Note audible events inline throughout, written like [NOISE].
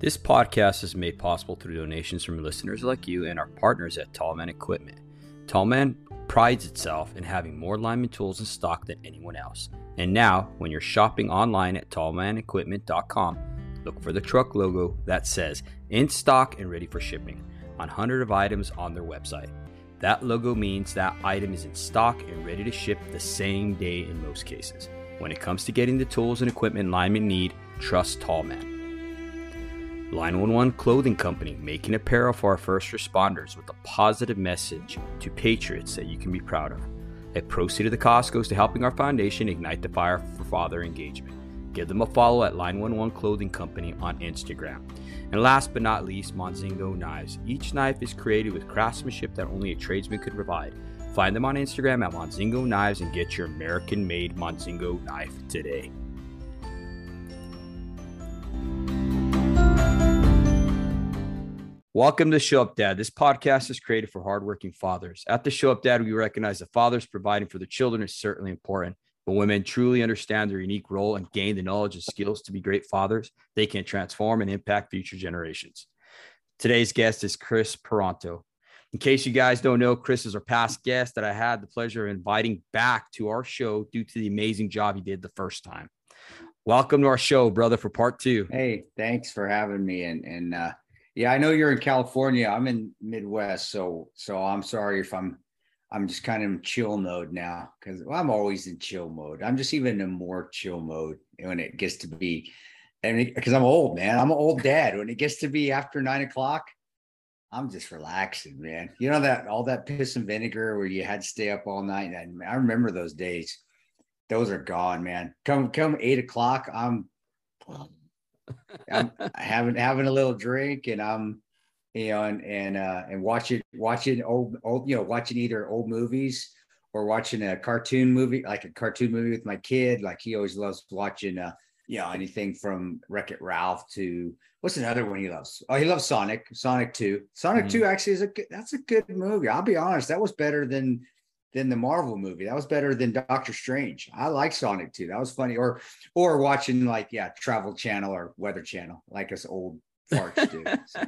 This podcast is made possible through donations from listeners like you and our partners at Tallman Equipment. Tallman prides itself in having more lineman tools in stock than anyone else. And now, when you're shopping online at tallmanequipment.com, look for the truck logo that says in stock and ready for shipping on 100 of items on their website. That logo means that item is in stock and ready to ship the same day in most cases. When it comes to getting the tools and equipment linemen need, trust Tallman. Line 11 Clothing Company making apparel for our first responders with a positive message to patriots that you can be proud of. A proceed of the cost goes to helping our foundation ignite the fire for father engagement. Give them a follow at Line 11 Clothing Company on Instagram. And last but not least, Monzingo Knives. Each knife is created with craftsmanship that only a tradesman could provide. Find them on Instagram at Monzingo Knives and get your American made Monzingo knife today. Welcome to Show Up Dad. This podcast is created for hardworking fathers. At the Show Up Dad, we recognize that fathers providing for their children is certainly important. But when men truly understand their unique role and gain the knowledge and skills to be great fathers, they can transform and impact future generations. Today's guest is Kris Paronto. In case you guys don't know, Kris is our past guest that I had the pleasure of inviting back to our show due to the amazing job he did the first time. Welcome to our show, brother, for part two. Hey, thanks for having me. And and uh, yeah, I know you're in California. I'm in Midwest, so so I'm sorry if I'm I'm just kind of in chill mode now because well, I'm always in chill mode. I'm just even in more chill mode when it gets to be, and because I'm old, man. I'm an old dad. When it gets to be after nine o'clock, I'm just relaxing, man. You know that all that piss and vinegar where you had to stay up all night. I remember those days. Those are gone, man. Come come eight o'clock, I'm I'm having having a little drink and I'm you know and and uh and watching watching old old you know watching either old movies or watching a cartoon movie like a cartoon movie with my kid like he always loves watching uh you know anything from Wreck It Ralph to what's another one he loves oh he loves Sonic Sonic 2 Sonic mm-hmm. 2 actually is a good that's a good movie I'll be honest that was better than than the Marvel movie. That was better than Doctor Strange. I like Sonic too. That was funny. Or or watching like yeah, Travel Channel or Weather Channel, like us old farts do. [LAUGHS] So,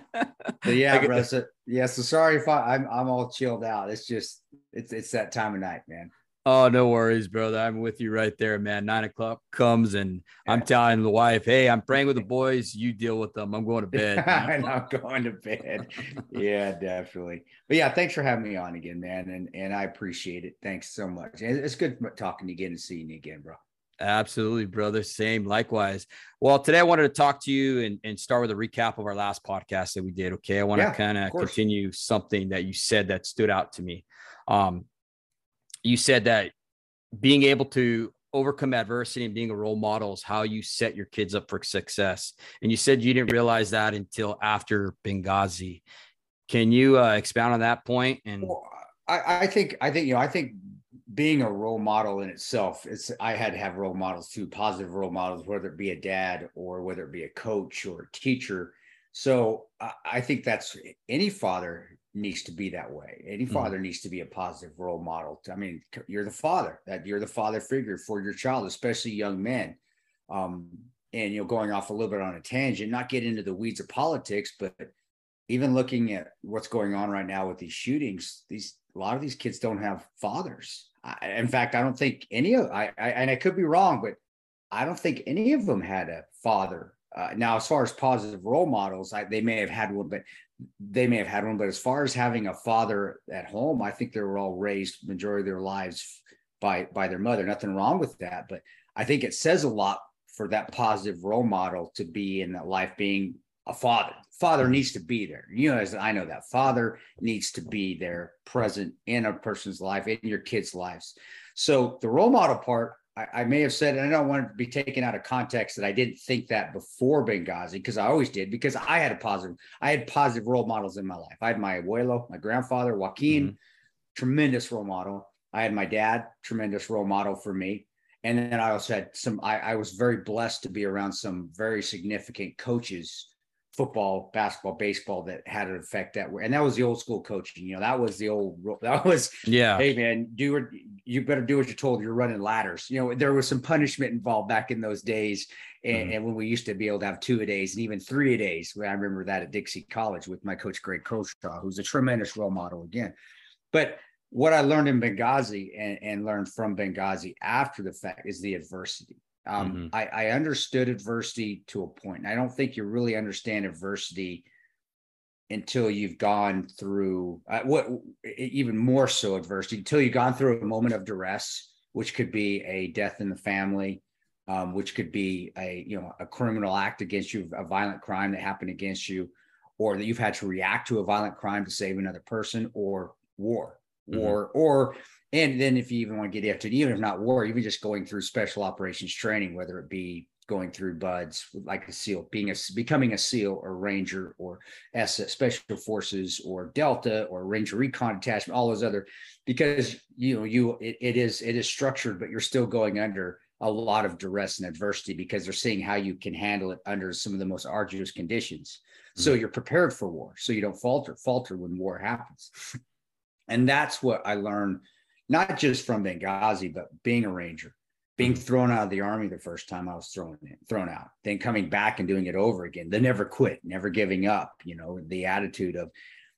so yeah, bro. So, yeah. So sorry if I, I'm I'm all chilled out. It's just it's it's that time of night, man. Oh, no worries, brother. I'm with you right there, man. Nine o'clock comes and I'm telling the wife, hey, I'm praying with the [LAUGHS] boys. You deal with them. I'm going to bed. [LAUGHS] and I'm going to bed. yeah, definitely. But yeah, thanks for having me on again, man. And and I appreciate it. Thanks so much. And it's good talking to you again and seeing you again, bro. Absolutely, brother. Same, likewise. Well, today I wanted to talk to you and, and start with a recap of our last podcast that we did. Okay. I want yeah, to kind of continue something that you said that stood out to me. Um, you said that being able to overcome adversity and being a role model is how you set your kids up for success. And you said you didn't realize that until after Benghazi. Can you uh, expound on that point? And well, I, I think I think you know I think being a role model in itself, it's I had to have role models too, positive role models, whether it be a dad or whether it be a coach or a teacher. So I, I think that's any father needs to be that way. Any mm-hmm. father mm-hmm. needs to be a positive role model. I mean, you're the father that you're the father figure for your child, especially young men. Um, and you know, going off a little bit on a tangent, not get into the weeds of politics, but even looking at what's going on right now with these shootings, these a lot of these kids don't have fathers. I, in fact, I don't think any of I, I and I could be wrong, but I don't think any of them had a father uh, now, as far as positive role models, I, they may have had one, but they may have had one, but as far as having a father at home, I think they were all raised majority of their lives by by their mother. Nothing wrong with that, but I think it says a lot for that positive role model to be in that life being a father. Father needs to be there. You know, as I know that father needs to be there, present in a person's life, in your kids' lives. So the role model part, I, I, may have said, and I don't want to be taken out of context that I didn't think that before Benghazi, because I always did, because I had a positive, I had positive role models in my life. I had my abuelo, my grandfather, Joaquin, mm-hmm. tremendous role model. I had my dad, tremendous role model for me. And then I also had some, I, I was very blessed to be around some very significant coaches football, basketball, baseball that had an effect that way. And that was the old school coaching. You know, that was the old [LAUGHS] that was yeah. Hey man, do what you better do what you're told. You're running ladders. You know, there was some punishment involved back in those days. And, mm-hmm. and, when we used to be able to have two a days and even three a days, I remember that at Dixie College with my coach Greg Croshaw, who's a tremendous role model again. But what I learned in Benghazi and, and learned from Benghazi after the fact is the adversity. Um, mm-hmm. I, I understood adversity to a point. I don't think you really understand adversity until you've gone through uh, what even more so adversity until you've gone through a moment of duress, which could be a death in the family, um, which could be a you know a criminal act against you, a violent crime that happened against you, or that you've had to react to a violent crime to save another person, or war, mm-hmm. war, or and then if you even want to get after it, even if not war, even just going through special operations training, whether it be going through BUD/S like a seal being a becoming a seal or ranger or S special forces or delta or ranger recon detachment all those other because you know you it, it is it is structured but you're still going under a lot of duress and adversity because they're seeing how you can handle it under some of the most arduous conditions mm-hmm. so you're prepared for war so you don't falter falter when war happens [LAUGHS] and that's what i learned not just from benghazi but being a ranger being mm-hmm. thrown out of the army the first time I was thrown in, thrown out, then coming back and doing it over again. They never quit, never giving up. You know, the attitude of,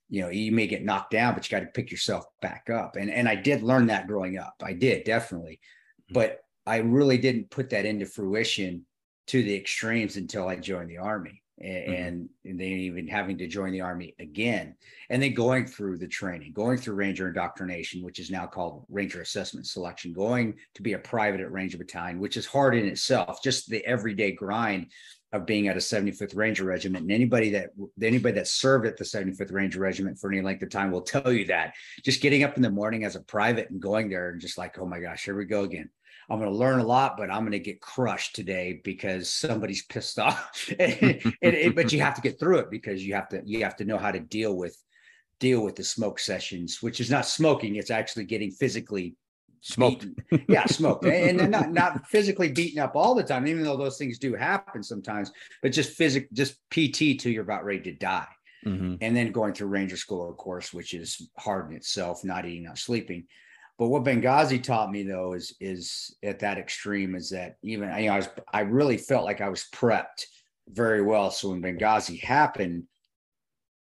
you know, you may get knocked down, but you got to pick yourself back up. And and I did learn that growing up. I did definitely, mm-hmm. but I really didn't put that into fruition to the extremes until I joined the army. Mm-hmm. and, mm-hmm. then even having to join the army again and then going through the training going through ranger indoctrination which is now called ranger assessment selection going to be a private at ranger battalion which is hard in itself just the everyday grind of being at a 75th ranger regiment and anybody that anybody that served at the 75th ranger regiment for any length of time will tell you that just getting up in the morning as a private and going there and just like oh my gosh here we go again I'm going to learn a lot, but I'm going to get crushed today because somebody's pissed [LAUGHS] off. and, and, but you have to get through it because you have to you have to know how to deal with deal with the smoke sessions, which is not smoking; it's actually getting physically smoked. yeah, smoked, and, and not not physically beaten up all the time, even though those things do happen sometimes. But just physic, just PT till you're about ready to die. Mm-hmm. And then going through Ranger School, of course, which is hard in itself, not eating, not sleeping. But what Benghazi taught me though is is at that extreme is that even you know I was I really felt like I was prepped very well. So when Benghazi happened,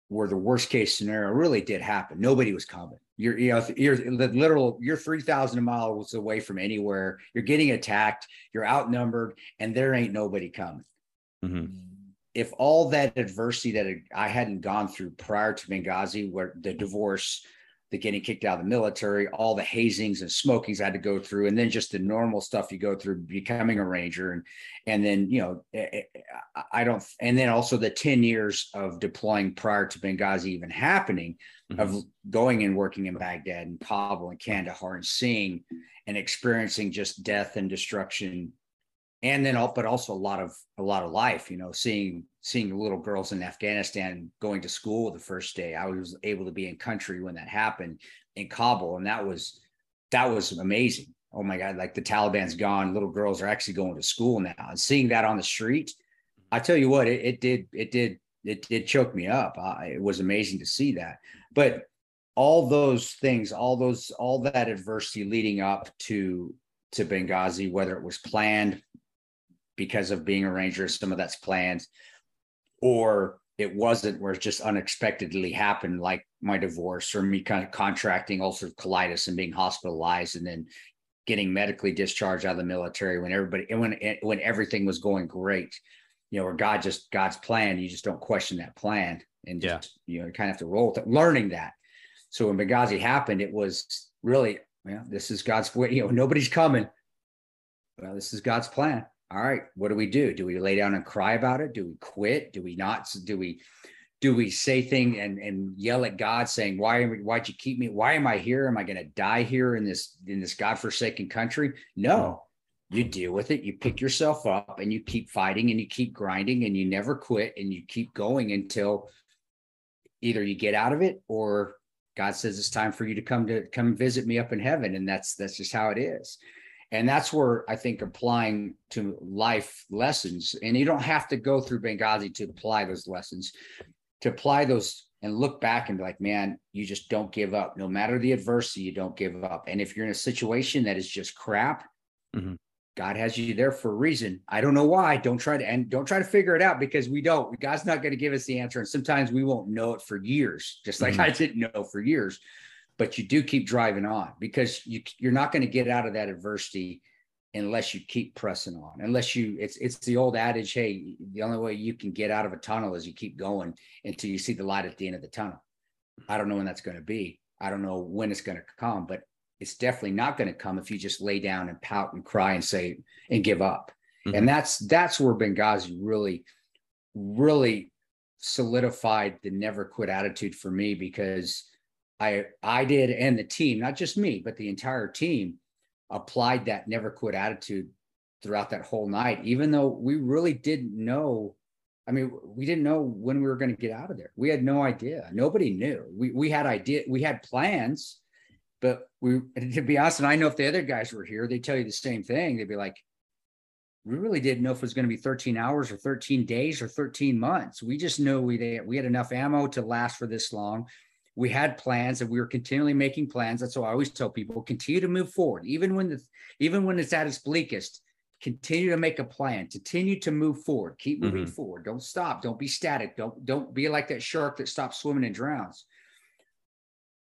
where the worst case scenario really did happen, nobody was coming. You're you know you're the literal you're three thousand miles away from anywhere. You're getting attacked. You're outnumbered, and there ain't nobody coming. Mm-hmm. If all that adversity that I hadn't gone through prior to Benghazi, where the divorce, the getting kicked out of the military, all the hazings and smokings I had to go through, and then just the normal stuff you go through becoming a ranger, and and then you know eh, eh, I don't, and then also the ten years of deploying prior to Benghazi even happening, mm-hmm. of going and working in Baghdad and Kabul and Kandahar and seeing and experiencing just death and destruction and then all, but also a lot of a lot of life you know seeing seeing little girls in afghanistan going to school the first day. I was able to be in country when that happened in kabul and that was that was amazing. Oh my god like the taliban's gone little girls are actually going to school now. And seeing that on the street i tell you what it, it did it did it did choke me up. I, it was amazing to see that. But all those things all those all that adversity leading up to to benghazi whether it was planned because of being a ranger, some of that's planned, or it wasn't where it just unexpectedly happened, like my divorce or me kind of contracting ulcerative colitis and being hospitalized and then getting medically discharged out of the military when everybody when when everything was going great you know where god just god's plan you just don't question that plan and just yeah. you know you kind of have to roll with it learning that. So when benghazi happened it was really well this is god's way you know nobody's coming. Well this is god's plan all right, what do we do? Do we lay down and cry about it? Do we quit? Do we not? Do we do we say things and, and yell at God saying, why, why'd you keep me? Why am I here? Am I going to die here in this, in this godforsaken country? No, you deal with it. You pick yourself up and you keep fighting and you keep grinding and you never quit and you keep going until either you get out of it or God says it's time for you to come to come visit me up in heaven. And that's, that's just how it is. And that's where I think applying to life lessons, and you don't have to go through Benghazi to apply those lessons, to apply those and look back and be like, man, you just don't give up. No matter the adversity, you don't give up. And if you're in a situation that is just crap, mm-hmm. God has you there for a reason. I don't know why. Don't try to and don't try to figure it out because we don't. God's not going to give us the answer, and sometimes we won't know it for years, just like mm-hmm. I didn't know for years. But you do keep driving on because you you're not going to get out of that adversity unless you keep pressing on. Unless you, it's it's the old adage, hey, the only way you can get out of a tunnel is you keep going until you see the light at the end of the tunnel. I don't know when that's going to be. I don't know when it's going to come, but it's definitely not going to come if you just lay down and pout and cry and say and give up. Mm-hmm. And that's that's where Benghazi really, really solidified the never quit attitude for me because I I did and the team, not just me, but the entire team applied that never quit attitude throughout that whole night, even though we really didn't know. I mean, we didn't know when we were going to get out of there. We had no idea. Nobody knew. We we had idea. We had plans but we, [LAUGHS] to be honest, and I know if the other guys were here, they'd tell you the same thing. They'd be like, we really didn't know if it was going to be 13 hours or 13 days or 13 months. We just knew we we had enough ammo to last for this long. We had plans and we were continually making plans. That's why I always tell people continue to move forward, even when the even when it's at its bleakest. Continue to make a plan. Continue to move forward. Keep moving mm-hmm. forward. Don't stop. Don't be static. Don't don't be like that shark that stops swimming and drowns.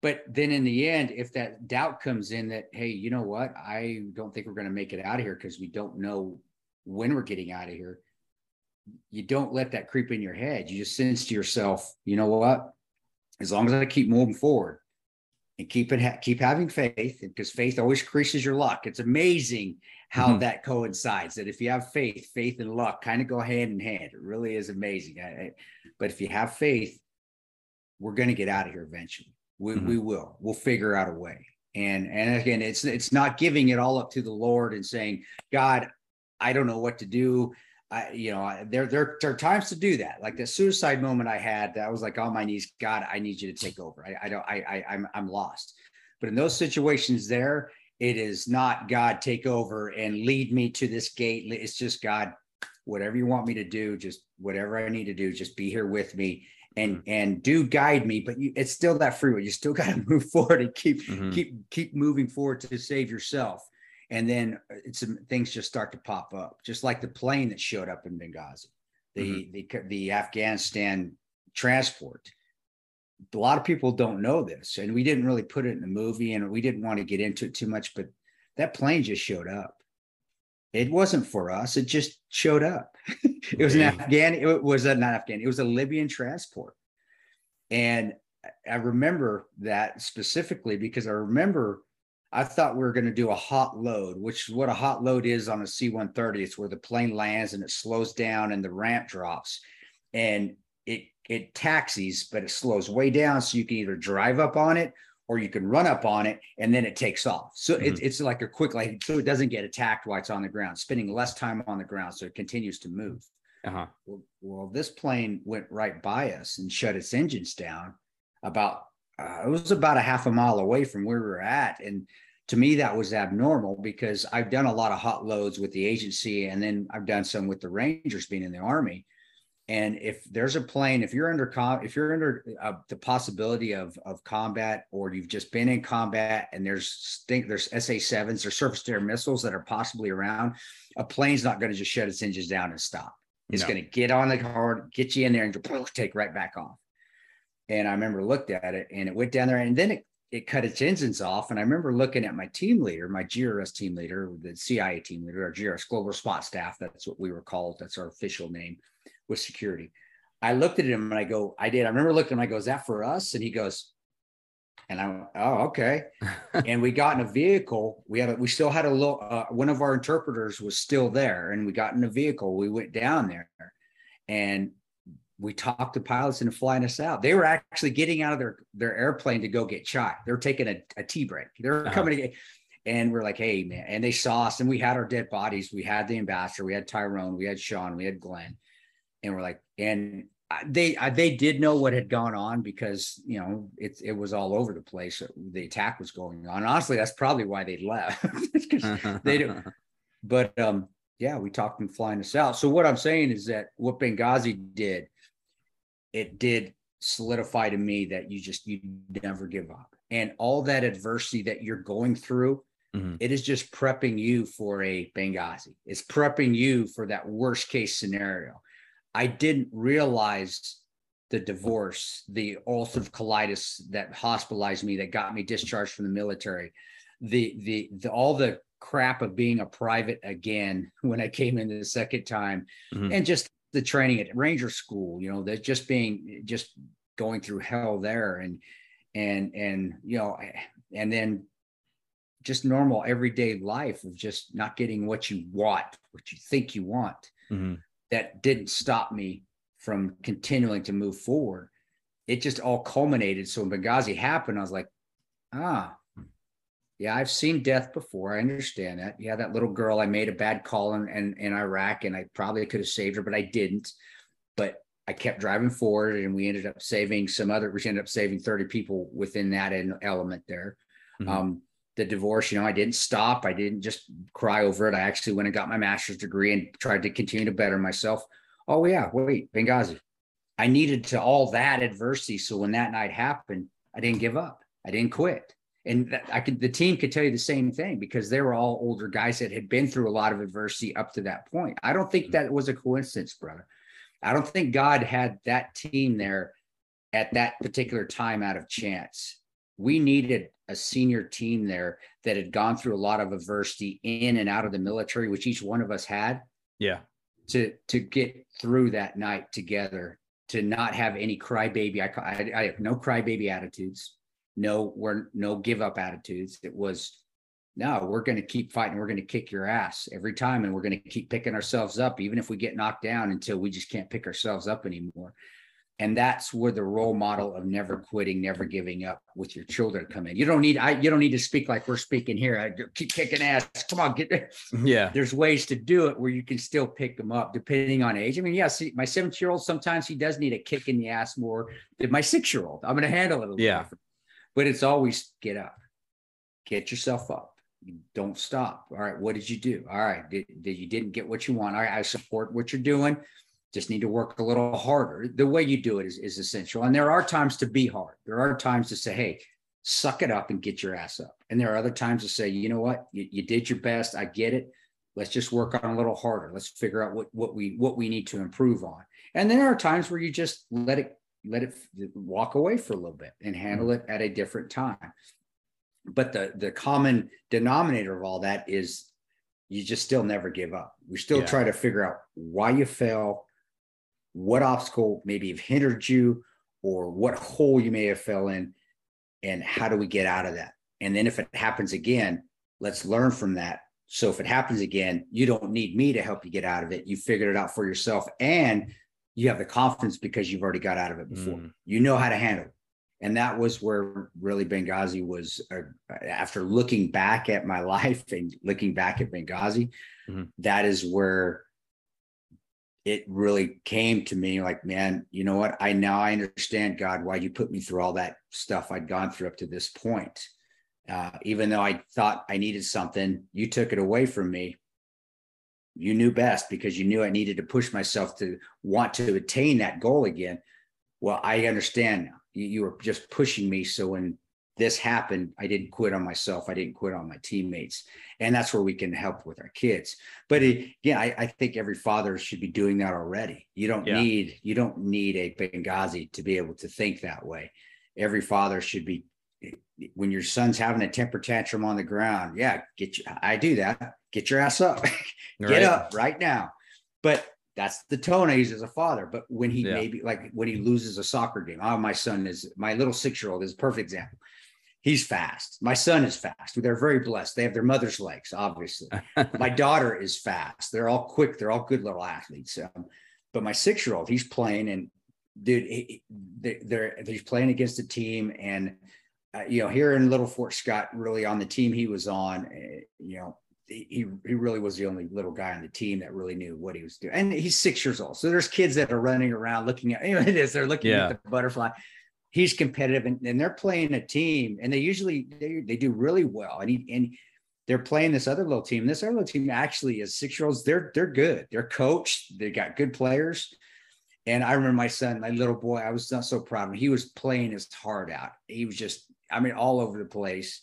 But then in the end, if that doubt comes in that, hey, you know what? I don't think we're going to make it out of here because we don't know when we're getting out of here. You don't let that creep in your head. You just sense to yourself, you know what? As long as I keep moving forward and keep it, keep having faith, because faith always increases your luck. It's amazing how mm-hmm. that coincides. That if you have faith, faith and luck kind of go hand in hand. It really is amazing. I, I, but if you have faith, we're going to get out of here eventually we, mm-hmm. we will. We'll figure out a way. And and again, it's it's not giving it all up to the Lord and saying, God, I don't know what to do. I, you know, there, there, there are times to do that. Like the suicide moment I had, I was like on my knees, God, I need you to take over. I, I don't, I, I, I'm, I'm lost. But in those situations there, it is not God take over and lead me to this gate. It's just God, whatever you want me to do, just whatever I need to do, just be here with me and mm-hmm. and do guide me but you, it's still that freeway you still [LAUGHS] got to move forward and keep mm-hmm. keep keep moving forward to save yourself and then uh, it's things just start to pop up just like the plane that showed up in benghazi the mm-hmm. the, the afghanistan transport a lot of people don't know this and we didn't really put it in the movie and we didn't want to get into it too much but that plane just showed up it wasn't for us. It just showed up. [LAUGHS] it was an Afghan. It was a, not Afghan. It was a Libyan transport. And I remember that specifically because I remember I thought we were going to do a hot load, which is what a hot load is on a C 130. It's where the plane lands and it slows down and the ramp drops. And it it taxis, but it slows way down. So you can either drive up on it or you can run up on it and then it takes off. So mm-hmm. it, it's like a quick, like, so it doesn't get attacked while it's on the ground, spending less time on the ground. So it continues to move. Uh-huh. Well, well, this plane went right by us and shut its engines down about, uh, it was about a half a mile away from where we were at. And to me, that was abnormal because I've done a lot of hot loads with the agency and then I've done some with the Rangers being in the Army. And if there's a plane, if you're under com, if you're under uh, the possibility of of combat, or you've just been in combat, and there's think there's SA sevens or surface to air missiles that are possibly around, a plane's not going to just shut its engines down and stop. It's no. going to get on the car, get you in there, and [LAUGHS] take right back off. And I remember looked at it, and it went down there, and then it it cut its engines off. And I remember looking at my team leader, my GRS team leader, the CIA team leader, our GRS Global Response Staff. That's what we were called. That's our official name with security. I looked at him and I go, I did. I remember looking and I go, is that for us? And he goes, and I went, oh, okay. [LAUGHS] and we got in a vehicle. We had, a, we still had a little, uh, one of our interpreters was still there and we got in a vehicle. We went down there and we talked to pilots into flying us out. They were actually getting out of their, their airplane to go get chai. They were taking a, a tea break. They were uh-huh. coming to, and we're like, hey, man. And they saw us and we had our dead bodies. We had the ambassador, we had Tyrone, we had Sean, we had Glen and we're like, and they they did know what had gone on because you know it it was all over the place. The attack was going on. Honestly, that's probably why they left [LAUGHS] they do. [LAUGHS] But um, yeah, we talked them flying us out. So what I'm saying is that what Benghazi did, it did solidify to me that you just you never give up, and all that adversity that you're going through, Mm-hmm. It is just prepping you for a Benghazi. It's prepping you for that worst case scenario. I didn't realize the divorce, the ulcerative colitis that hospitalized me, that got me discharged from the military, the the, the all the crap of being a private again [LAUGHS] when I came in the second time, mm-hmm. and just the training at Ranger School, you know, that just being just going through hell there, and and and you know, and then just normal everyday life of just not getting what you want, what you think you want. Mm-hmm. That didn't stop me from continuing to move forward. It just all culminated. So when Benghazi happened, I was like, ah, yeah, I've seen death before. I understand that. Yeah, that little girl, I made a bad call in, in, in Iraq and I probably could have saved her, but I didn't. But I kept driving forward and we ended up saving some other, we ended up saving 30 people within that element there. Mm-hmm. Um, the divorce, you know, I didn't stop. I didn't just cry over it. I actually went and got my master's degree and tried to continue to better myself. Oh, yeah, wait, Benghazi. I needed to all that adversity. So when that night happened, I didn't give up. I didn't quit and I could the team could tell you the same thing because they were all older guys that had been through a lot of adversity up to that point. I don't think mm-hmm. that was a coincidence, brother. I don't think God had that team there at that particular time out of chance. We needed a senior team there that had gone through a lot of adversity in and out of the military, which each one of us had. Yeah. To to get through that night together, to not have any crybaby. I, I, I have no crybaby attitudes no we're no give up attitudes. It was no we're going to keep fighting. We're going to kick your ass every time and we're going to keep picking ourselves up even if we get knocked down until we just can't pick ourselves up anymore. And that's where the role model of never quitting never giving up with your children come in. You don't need i you don't need to speak like we're speaking here. I keep kicking ass. Come on get there. [LAUGHS] Yeah. There's ways to do it where you can still pick them up depending on age. I mean yeah see, my seven year old sometimes he does need a kick in the ass more than my six year old i'm going to handle it a little yeah. different but it's always get up, get yourself up. Don't stop. All right. What did you do? All right. Did, did you didn't get what you want? All right. I support what you're doing. Just need to work a little harder. The way you do it is, is essential. And there are times to be hard. There are times to say, hey, suck it up and get your ass up. And there are other times to say, you know what, you, you did your best. I get it. Let's just work on a little harder. Let's figure out what, what we what we need to improve on. And then there are times where you just let it let it walk away for a little bit and handle mm-hmm. it at a different time. But the the common denominator of all that is you just still never give up. We still yeah. try to figure out why you fell what obstacle maybe have hindered you or what hole you may have fell in and how do we get out of that? And then if it happens again let's learn from that. So if it happens again you don't need me to help you get out of it. You figured it out for yourself and you have the confidence because you've already got out of it before. Mm. You know how to handle it. And that was where really Benghazi was. Uh, after looking back at my [LAUGHS] life and looking back at Benghazi, mm-hmm. that is where it really came to me like, man, you know what? I now I understand, God, why you put me through all that stuff I'd gone through up to this point. Uh, even though I thought I needed something, you took it away from me you knew best because you knew I needed to push myself to want to attain that goal again. Well, I understand now. You, you were just pushing me. So when this happened, I didn't quit on myself. I didn't quit on my teammates. And that's where we can help with our kids. But it, yeah, I, I, think every father should be doing that already. You don't yeah. need, you don't need a Benghazi to be able to think that way. Every father should be when your son's having a temper tantrum on the ground, yeah, get you. I do that. Get your ass up. [LAUGHS] get right. up right now. But that's the tone I use as a father. But when he yeah. maybe like when he loses a soccer game, oh, my son is my little six year old is a perfect example. He's fast. My son is fast. They're very blessed. They have their mother's legs, obviously. [LAUGHS] my daughter is fast. They're all quick. They're all good little athletes. Um, but my six year old, he's playing and dude, he, they're, he's playing against a team and you know, here in Little Fort Scott, really on the team he was on, uh, you know, he he really was the only little guy on the team that really knew what he was doing. And he's six years old, so there's kids that are running around looking at [LAUGHS] you know it is they're looking yeah. at the butterfly. He's competitive, and, and they're playing a team, and they usually they, they do really well. And he and they're playing this other little team. This other little team actually is six year olds. They're they're good. They're coached. They got good players. And I remember my son, my little boy, I was not so proud of him. He was playing his heart out. He was just I mean, all over the place.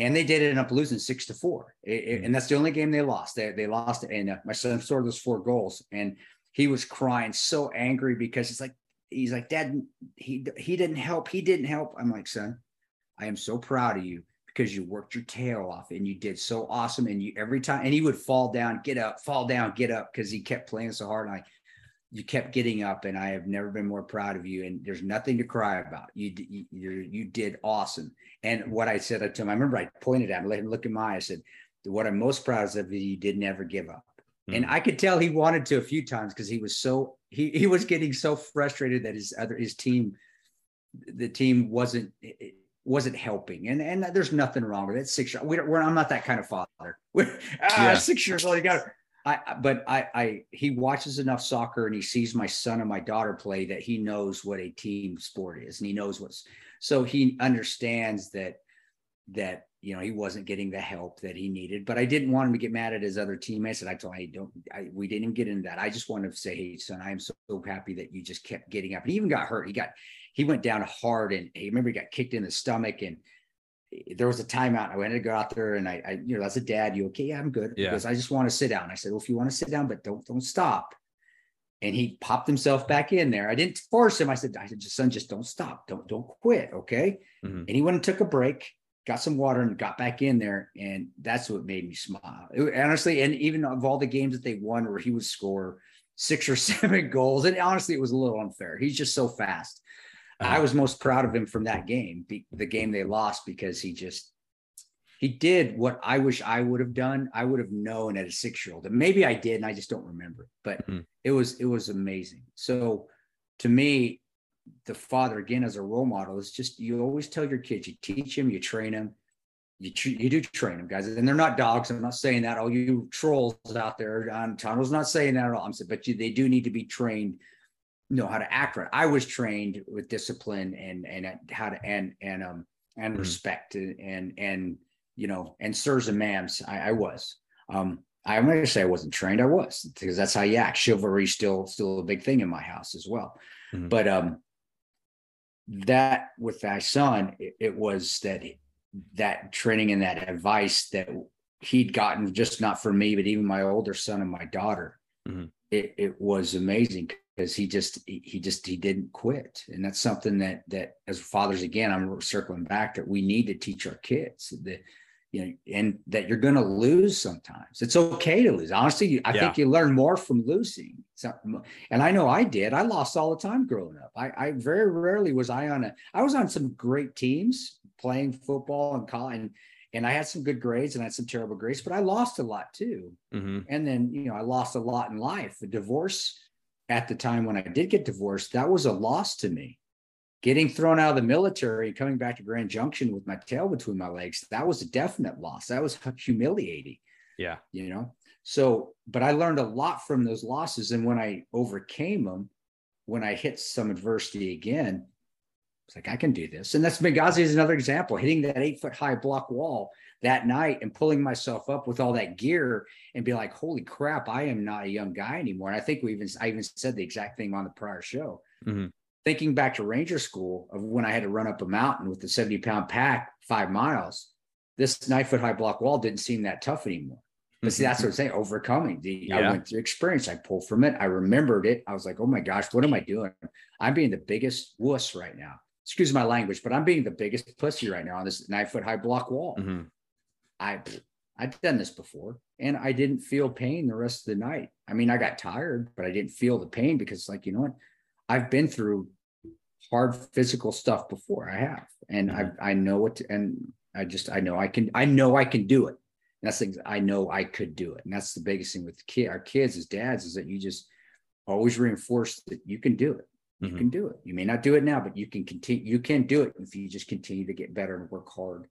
and they did end up losing six to four. It, Mm. and that's the only game they lost. They, they lost, and uh, my son scored those four goals, and he was crying so angry because it's like he's like, Dad, he he didn't help. He didn't help. I'm like, son, I am so proud of you because you worked your tail off and you did so awesome. And you every time, and he would fall down, get up, fall down, get up because he kept playing so hard. And I, you kept getting up, and I have never been more proud of you. And there's nothing to cry about. You you you, did awesome. And what I said to him, I remember I pointed at him, let him look in my eye. I said, "What I'm most proud of is you did never give up." And Mm. I could tell he wanted to a few times because he was so he he was getting so frustrated that his other his team, the team wasn't wasn't helping. And and there's nothing wrong with it. Six years, we don't, we're, I'm not that kind of father. [LAUGHS] We're, ah, Yeah. six years old, you got. I but I I he watches enough soccer and he sees my son and my daughter play that he knows what a team sport is and he knows what's so he understands that that you know he wasn't getting the help that he needed but i didn't want him to get mad at his other teammates. And i told him hey don't I, we didn't get into that. I just wanted to say hey son i am so, so happy that you just kept getting up. And he even got hurt. He got he went down hard and he remember he got kicked in the stomach and there was a timeout. I went to go out there and I, I, you know, as a dad, you okay? Yeah, I'm good. Yeah. Because I just want to sit down. I said, well, if you want to sit down, but don't, don't stop. And he popped himself back in there. I didn't force him. I said, I said, son, just don't stop. Don't, don't quit. Okay. Mhm. And he went and took a break, got some water and got back in there. And that's what made me smile. It- honestly, and even of all the games that they won where he would score six or [LAUGHS] seven goals. And honestly, it was a little unfair. He's just so fast. I Uh, was most proud of him from that game, the game they lost, because he just he did what I wish I would have done. I would have known at a six year old, and maybe I did, and I just don't remember. it. But Mhm. it was it was amazing. So to me, the father again as a role model is just you always tell your kids, you teach them, you train them, you tr- you do train them, guys, and they're not dogs. I'm not saying that. All you trolls out there on Tanto's not saying that at all. I'm saying, but you, they do need to be trained know how to act right. I was trained with discipline and and how to and and um and Mhm. respect and and you know and sirs and ma'ams. I, I was. Um I'm not gonna say I wasn't trained. I was because that's how you act. Chivalry still still a big thing in my house as well. Mhm. But um that with my son, it, it was that that training and that advice that he'd gotten just not from me, but even my older son and my daughter. Mhm. It it was amazing because he just he just he didn't quit, and that's something that that as fathers again, I'm circling back that we need to teach our kids that you know, and that you're going to lose sometimes. It's okay to lose. Honestly, I Yeah. think you learn more from losing. And I know I did. I lost all the time growing up. I, I very rarely was I on a. I was on some great teams playing football and college, and, and I had some good grades and I had some terrible grades, but I lost a lot too. Mhm. And then you know I lost a lot in life. The divorce at the time when I did get divorced, that was a loss to me. Getting thrown out of the military and coming back to Grand Junction with my tail between my legs, that was a definite loss. That was humiliating Yeah. you know so but i learned a lot from those losses and when i overcame them when i hit some adversity again it's like i can do this and that's benghazi is another example hitting that eight foot high block wall that night and pulling myself up with all that gear and be like holy crap i am not a young guy anymore and i think we even i even said the exact thing on the prior show Mhm. thinking back to ranger school of when i had to run up a mountain with the 70 pound pack five miles this nine foot high block wall didn't seem that tough anymore but see, that's what I'm saying. Overcoming the I went through experience. I pulled from it. I remembered it. I was like, oh my gosh, what am I doing? I'm being the biggest wuss right now. Excuse my language, but I'm being the biggest pussy right now on this nine foot high block wall. Mhm. I I've done this before and I didn't feel pain the rest of the night. I mean, I got tired, but I didn't feel the pain because, like, you know what? I've been through hard physical stuff before. I have, and I I know what, to, and I just I know I can I know I can do it. And that's things I know I could do it, and that's the biggest thing with the kid our kids as dads is that you just always reinforce that you can do it. You Mhm. can do it. You may not do it now, but you can continue. You can do it if you just continue to get better and work hard.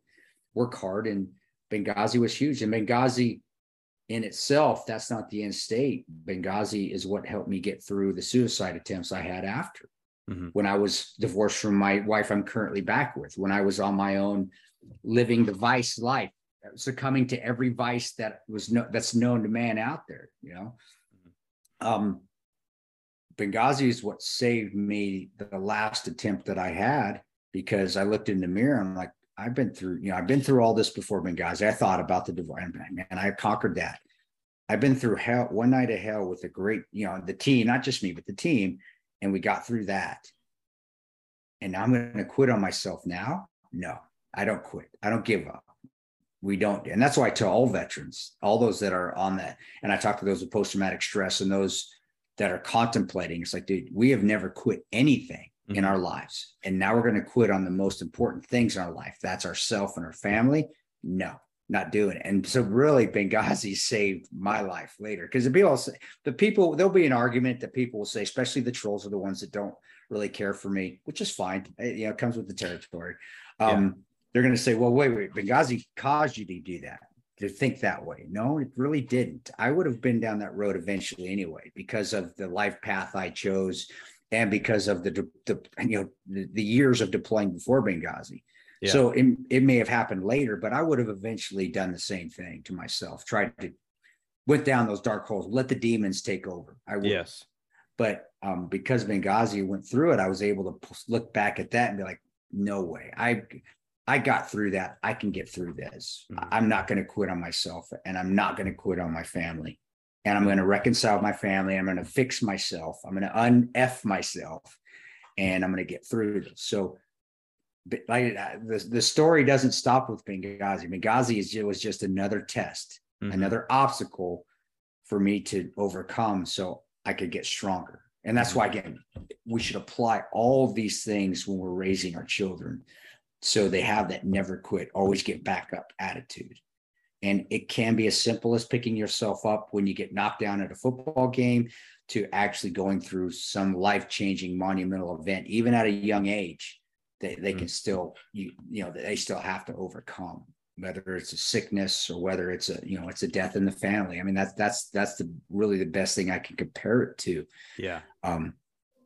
Work hard. And Benghazi was huge. And Benghazi in itself, that's not the end state. Benghazi is what helped me get through the suicide attempts I had after. Mhm. When I was divorced from my wife, I'm currently back with, when I was on my own, living the vice life, succumbing to every vice that was no, that's known to man out there, you know. Um, Benghazi is what saved me the last attempt that I had because I looked in the mirror and I'm like, I've been through, you know, I've been through all this before Benghazi. I thought about the divorce, and I conquered that. I've been through hell, one night of hell with a great, you know, the team, not just me, but the team, and we got through that. And I'm going to quit on myself now. No, I don't quit. I don't give up. We don't, and that's why I tell all veterans, all those that are on that, and I talk to those with post traumatic stress and those that are contemplating. It's like, dude, we have never quit anything mm-hmm. in our lives. And now we're going to quit on the most important things in our life. That's ourself and our family. No, not doing it. And so really Benghazi saved my life later. Because the people say the people, there'll be an argument that people will say, especially the trolls are the ones that don't really care for me, which is fine. It, you know, it comes with the territory. Um, yeah. they're going to say, well, wait, wait, Benghazi caused you to do that to think that way. No, it really didn't. I would have been down that road eventually anyway because of the life path I chose and because of the, the you know the, the years of deploying before Benghazi. Yeah. So it, it may have happened later, but I would have eventually done the same thing to myself. Tried to went down those dark holes, let the demons take over. I would. Yes. But um, because Benghazi went through it, I was able to look back at that and be like, no way. I I got through that. I can get through this. Mm-hmm. I'm not going to quit on myself and I'm not going to quit on my family. And I'm going to reconcile my family. I'm going to fix myself. I'm going to un-F myself and I'm going to get through this. So like the, the story doesn't stop with Benghazi. Benghazi is, was just another test, mm-hmm. another obstacle for me to overcome so I could get stronger. And that's why, mm-hmm. again, we should apply all these things when we're raising our children so they have that never quit, always get back up attitude. And it can be as simple as picking yourself up when you get knocked down at a football game to actually going through some life changing monumental event, even at a young age, they, they mm-hmm. can still, you, you know, they still have to overcome whether it's a sickness or whether it's a, you know, it's a death in the family. I mean, that's, that's, that's the really the best thing I can compare it to. Yeah. Um,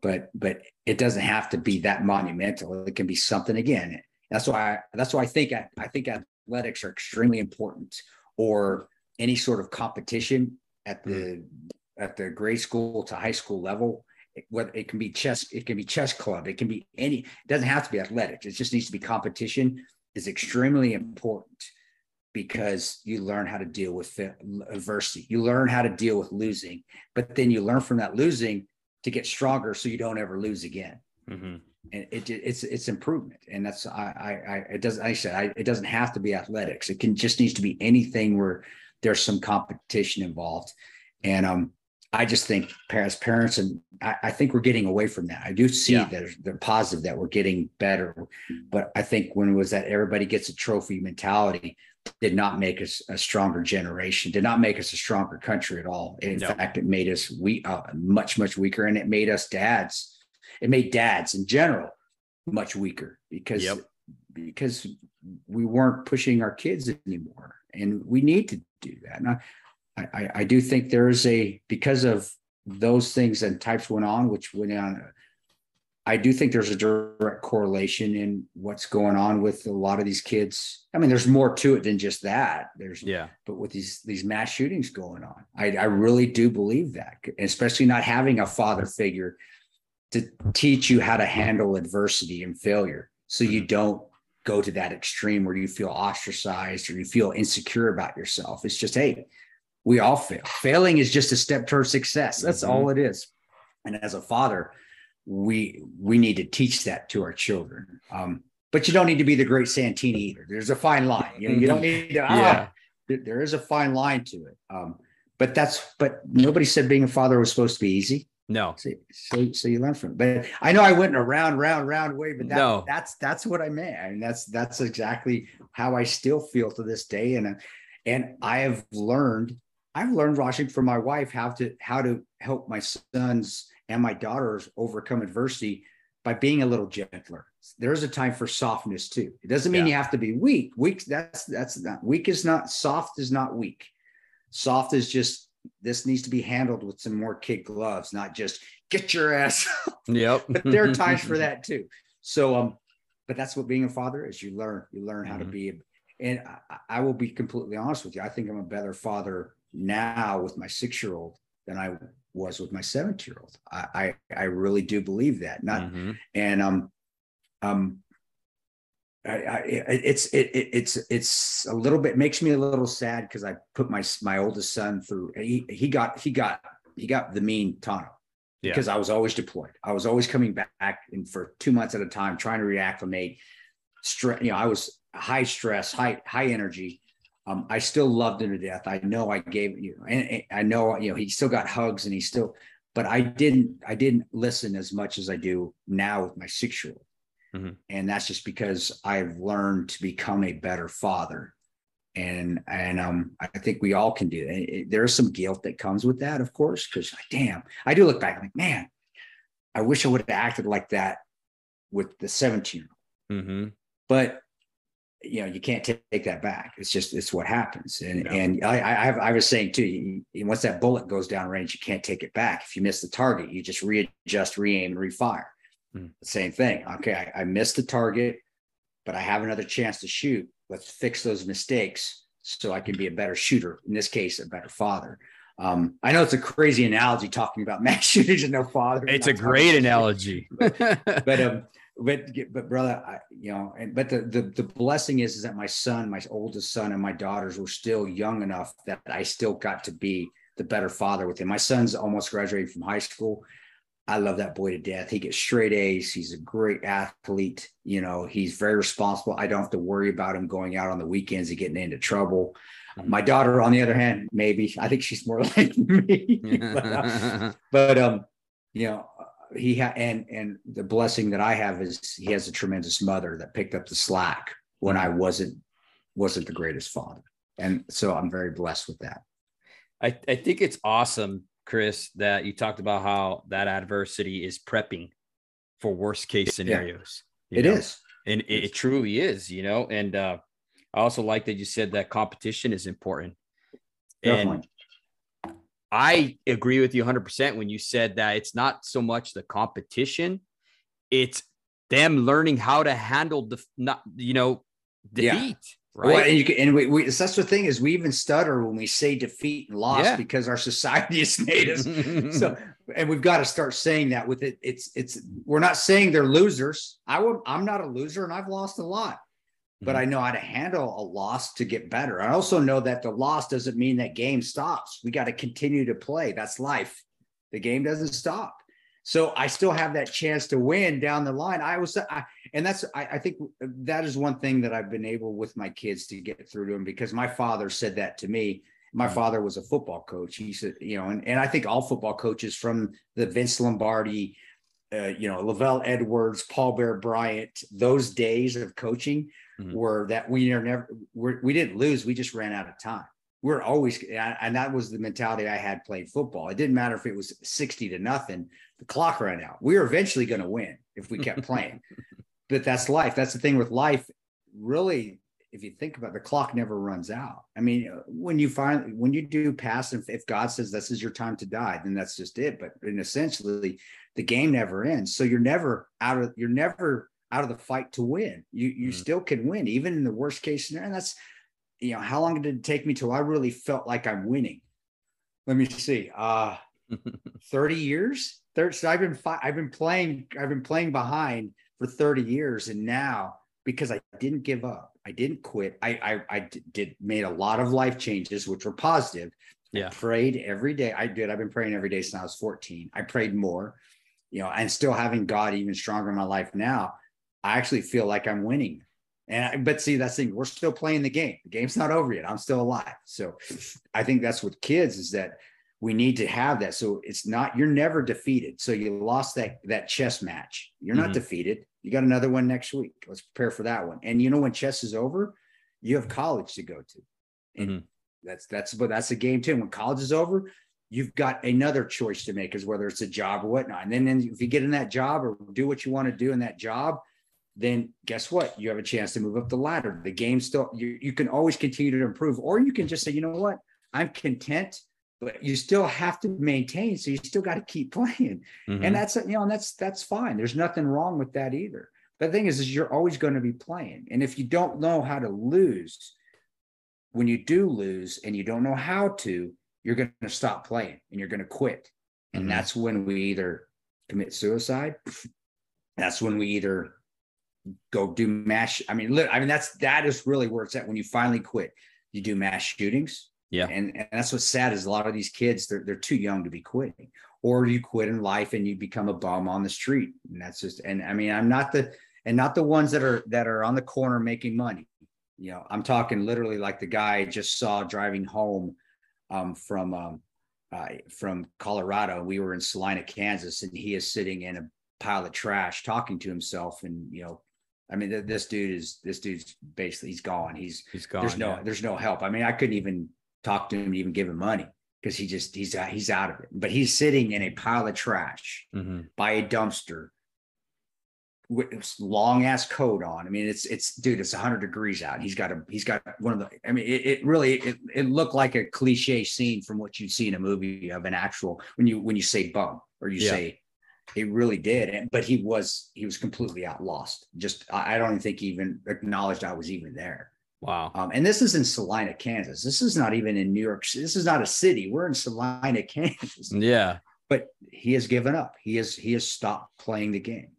but, but it doesn't have to be that monumental. It can be something again that's why I, that's why I think I, I think athletics are extremely important, or any sort of competition at the mm-hmm. at the grade school to high school level. Whether it can be chess, it can be chess club, it can be any. It doesn't have to be athletics. It just needs to be competition. Is extremely important because you learn how to deal with adversity. You learn how to deal with losing, but then you learn from that losing to get stronger so you don't ever lose again. Mm-hmm and it, it's it's improvement. And that's i i, i it doesn't i said I, it doesn't have to be athletics. It can just needs to be anything where there's some competition involved. And um i just think as parents and i, I think we're getting away from that. I do see yeah. that they're positive that we're getting better. But i think when it was that everybody gets a trophy mentality did not make us a stronger generation did not make us a stronger country at all. In no. fact it made us we uh, much much weaker and it made us dads it made dads in general much weaker because yep. because we weren't pushing our kids anymore and we need to do that and I, I, I do think there is a because of those things and types went on which went on I do think there's a direct correlation in what's going on with a lot of these kids. I mean, there's more to it than just that. There's yeah, but with these these mass shootings going on, I, I really do believe that, especially not having a father figure to teach you how to handle adversity and failure so you don't go to that extreme where you feel ostracized or you feel insecure about yourself. It's just, hey, we all fail. Failing is just a step towards success. That's mm-hmm. all it is. And as a father, we we need to teach that to our children. Um, but you don't need to be the great Santini either. There's a fine line. You, know, you don't need to. [LAUGHS] yeah. Ah, there is a fine line to it. Um, but that's but nobody said being a father was supposed to be easy. No. So, so, so you learn from it. But I know I went in a round, round, round way, but that, no. that's that's what I meant. I mean, that's that's exactly how I still feel to this day. And and I have learned, I've learned watching from my wife how to how to help my sons and my daughters overcome adversity by being a little gentler. There's a time for softness too. It doesn't mean yeah. you have to be weak. Weak, that's that's not weak is not soft is not weak. Soft is just this needs to be handled with some more kid gloves, not just get your ass. Yep. [LAUGHS] but there are times for [LAUGHS] that too. So, um, but that's what being a father is. You learn, you learn how mm-hmm. to be. And I, I, will be completely honest with you. I think I'm a better father now with my six year old than I was with my 17 year old. I, I, I, really do believe that. Not, mm-hmm. and, um, um, I, I, it's it, it, it's it's a little bit makes me a little sad because I put my my oldest son through. He he got he got he got the mean Tanto yeah. because I was always deployed. I was always coming back and for two months at a time trying to reacclimate. Stress, you know, I was high stress, high high energy. Um, I still loved him to death. I know I gave you, know, and, and I know you know he still got hugs and he still, but I didn't I didn't listen as much as I do now with my six year old Mm-hmm. And that's just because I've learned to become a better father. And and um, I think we all can do that. There's some guilt that comes with that, of course, because like, damn, I do look back I'm like, man, I wish I would have acted like that with the 17 year old. Mm-hmm. But you know, you can't t- take that back. It's just it's what happens. And yeah. and I I, I was saying too, once that bullet goes down range, you can't take it back. If you miss the target, you just readjust, re-aim, and refire. Mm. Same thing. Okay, I, I missed the target, but I have another chance to shoot. Let's fix those mistakes so I can be a better shooter. In this case, a better father. Um, I know it's a crazy analogy talking about mass shooters and no father. It's a great analogy, [LAUGHS] but, but um, but but brother, I, you know, and but the, the the blessing is is that my son, my oldest son, and my daughters were still young enough that I still got to be the better father with him. My son's almost graduated from high school. I love that boy to death. He gets straight A's. He's a great athlete. You know, he's very responsible. I don't have to worry about him going out on the weekends and getting into trouble. Mm-hmm. My daughter, on the other hand, maybe I think she's more [LAUGHS] like me. but, uh, [LAUGHS] but, um, you know, he had and and the blessing that I have is he has a tremendous mother that picked up the slack when I wasn't wasn't the greatest father, and so I'm very blessed with that. I I think it's awesome Kris, that you talked about how that adversity is prepping for worst case scenarios. Yeah, it know? is, and it, it, truly is, you know. And uh, I also like that you said that competition is important. Definitely. And I agree with you 100% when you said that it's not so much the competition, it's them learning how to handle the not you know defeat. Yeah. Right. Well, and you can, and we, we, that's the thing is we even stutter when we say defeat and loss yeah. because our society has made us so, and we've got to start saying that with it. It's, it's, we're not saying they're losers. I will, I'm not a loser and I've lost a lot, but mm-hmm. I know how to handle a loss to get better. I also know that the loss doesn't mean that game stops. We got to continue to play. That's life. The game doesn't stop. So I still have that chance to win down the line. I was, I, and that's, I, I, think that is one thing that I've been able with my kids to get through to them because my father said that to me. My mm-hmm. father was a football coach. He said, you know, and, and I think all football coaches from the Vince Lombardi, uh, you know, LaVell Edwards, Paul Bear Bryant, those days of coaching mm-hmm. were that we never, we're, we didn't lose. We just ran out of time we're always and that was the mentality I had playing football. It didn't matter if it was 60 to nothing, the clock ran out. We were eventually going to win if we kept playing. [LAUGHS] but that's life. That's the thing with life. Really, if you think about it, the clock never runs out. I mean, when you find when you do pass, and if God says this is your time to die, then that's just it. But and essentially, the game never ends. So you're never out of you're never out of the fight to win. You you mm-hmm. still can win, even in the worst case scenario. And that's you know, how long did it take me till I really felt like I'm winning? Let me see. Uh [LAUGHS] 30 years. 30, so I've been fi- I've been playing I've been playing behind for 30 years and now because I didn't give up. I didn't quit. I I, I did made a lot of life changes which were positive. Yeah. I prayed every day. I did. I've been praying every day since I was 14. I prayed more, you know, and still having God even stronger in my life now. I actually feel like I'm winning and I, but see, that's the thing. We're still playing the game. The game's not over yet. I'm still alive. So I think that's with kids is that we need to have that. So it's not you're never defeated. So you lost that that chess match. You're not mm-hmm. defeated. You got another one next week. Let's prepare for that one. And you know when chess is over, you have college to go to. And mm-hmm. that's that's but that's a game too. When college is over, you've got another choice to make, is whether it's a job or whatnot. And then, then if you get in that job or do what you want to do in that job, then guess what? You have a chance to move up the ladder. The game still, you, you can always continue to improve, or you can just say, you know what? I'm content, but you still have to maintain. So you still got to keep [LAUGHS] playing. Mm-hmm. And that's, you know, and that's, that's fine. There's nothing wrong with that either. But the thing is, is you're always going to be playing. And if you don't know how to lose, when you do lose and you don't know how to, you're going to stop playing and you're going to quit. And mm-hmm. that's when we either commit suicide. That's when we either go do mass. I mean, I mean that's that is really where it's at when you finally quit. You do mass shootings. Yeah. And, and that's what's sad is a lot of these kids, they're, they're too young to be quitting or you quit in life and you become a bum on the street. And that's just, and I mean, I'm not the, and not the ones that are, that are on the corner making money. You know, I'm talking literally like the guy I just saw driving home um, from, um, uh, from Colorado. We were in Salina, Kansas, and he is sitting in a pile of trash talking to himself. And, you know, I mean, th- this dude is, this dude's basically, he's gone. He's, he's gone. There's no, yeah. there's no help. I mean, I couldn't even talk to him, even give him money because he just he's out, he's out of it. But he's sitting in a pile of trash mm-hmm. by a dumpster with long ass coat on. I mean, it's it's dude, it's 100 degrees out. He's got a he's got one of the. I mean, it, it really it, it looked like a cliche scene from what you'd see in a movie of an actual when you when you say bum or you Yeah. say. It really did, and, but he was he was completely out lost. Just I, I don't even think he even acknowledged I was even there. Wow. Um, and this is in Salina, Kansas. This is not even in New York. City. This is not a city. We're in Salina, [LAUGHS] Kansas. Yeah. But he has given up. He has he has stopped playing the game.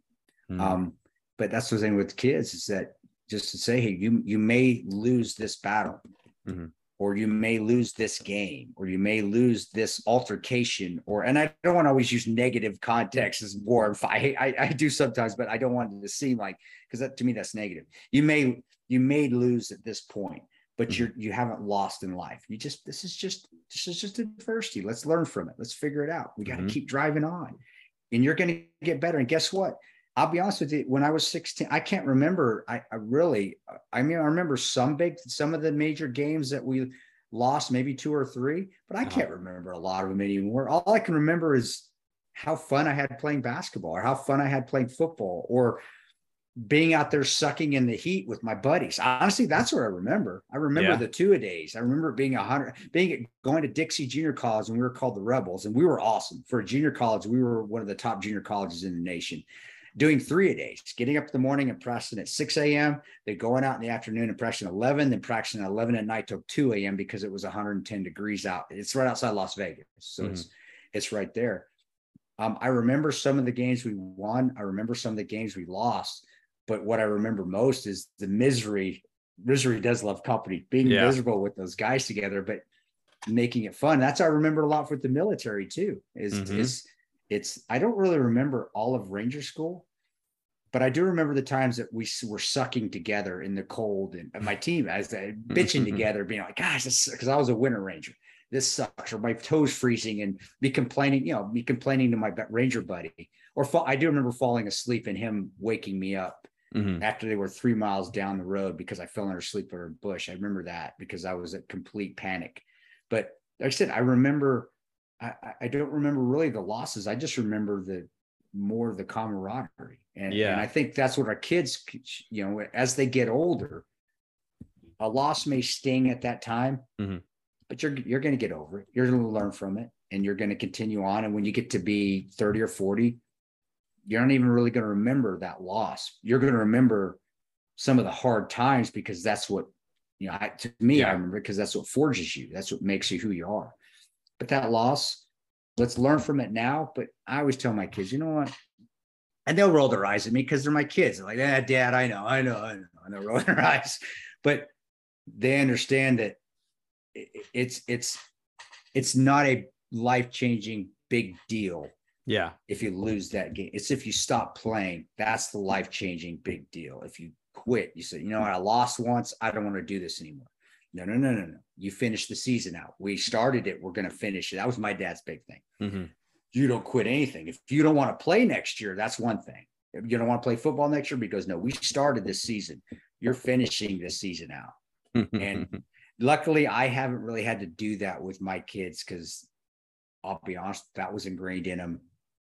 Mhm. Um, but that's the thing with kids is that just to say, hey, you you may lose this battle, Mhm. Or you may lose this game, or you may lose this altercation, or and I don't want to always use negative context as war fight. I, I do sometimes, but I don't want it to seem like because that to me that's negative. You may you may lose at this point, but Mhm. you're you haven't lost in life. You just this is just this is just adversity. Let's learn from it. Let's figure it out. We got to Mhm. keep driving on, and you're going to get better. And guess what? I'll be honest with you. When I was 16, I can't remember. I, I really, I mean, I remember some big, some of the major games that we lost, maybe two or three, but I Uh-huh. can't remember a lot of them anymore. All I can remember is how fun I had playing basketball, or how fun I had playing football, or being out there sucking in the heat with my buddies. Honestly, that's what I remember. I remember Yeah. the two a days. I remember being a hundred, being going to Dixie Junior College and we were called the Rebels, and we were awesome for a junior college. We were one of the top junior colleges in the nation. Doing three a days, getting up in the morning and practicing at 6 a.m., then going out in the afternoon and practicing 11, then practicing at 11 at night till 2 a.m. because it was 110 degrees out. It's right outside Las Vegas. So it's it's right there. Um, I remember some of the games we won. I remember some of the games we lost. But what I remember most is the misery. Misery does love company, being Yeah. miserable with those guys together, but making it fun. That's what I remember a lot with the military too. Is Mhm. is it's I don't really remember all of Ranger School, but I do remember the times that we were sucking together in the cold and, and my team as they bitching [LAUGHS] together, being like, "Gosh, this," because I was a winter ranger. This sucks, or my toes freezing, and me complaining. You know, me complaining to my ranger buddy, or fall, I do remember falling asleep and him waking me up Mhm. after they were three miles down the road because I fell under asleep under a bush. I remember that because I was at complete panic. But like I said, I remember. I, I- don't remember really the losses. I just remember the more the camaraderie, and, Yeah. and I think that's what our kids, you know, as they get older, a loss may sting at that time, Mhm. but you're you're going to get over it. You're going to learn from it, and you're going to continue on. And when you get to be thirty or forty, you're not even really going to remember that loss. You're going to remember some of the hard times because that's what you know. I, to me, Yeah. I remember because that's what forges you. That's what makes you who you are. But that loss, let's learn from it now. But I always tell my kids, you know what? And they'll roll their eyes at me because they're my kids. They're like, ah, Dad, I know, I know, I know. And they'll [LAUGHS] roll their eyes, but they understand that it's it's it's not a life changing big deal Yeah. if you lose that game. It's if you stop playing. That's the life changing big deal. If you quit, you say, you know what, I lost once. I don't want to do this anymore. No, no, no, no, no. You finish the season out. We started it. We're going to finish it. That was my dad's big thing. Mhm. You don't quit anything. If you don't want to play next year, that's one thing. If you don't want to play football next year, because no, we started this season. You're finishing this season out. And [LAUGHS] luckily i haven't really had to do that with my kids because i'll be honest that was ingrained in them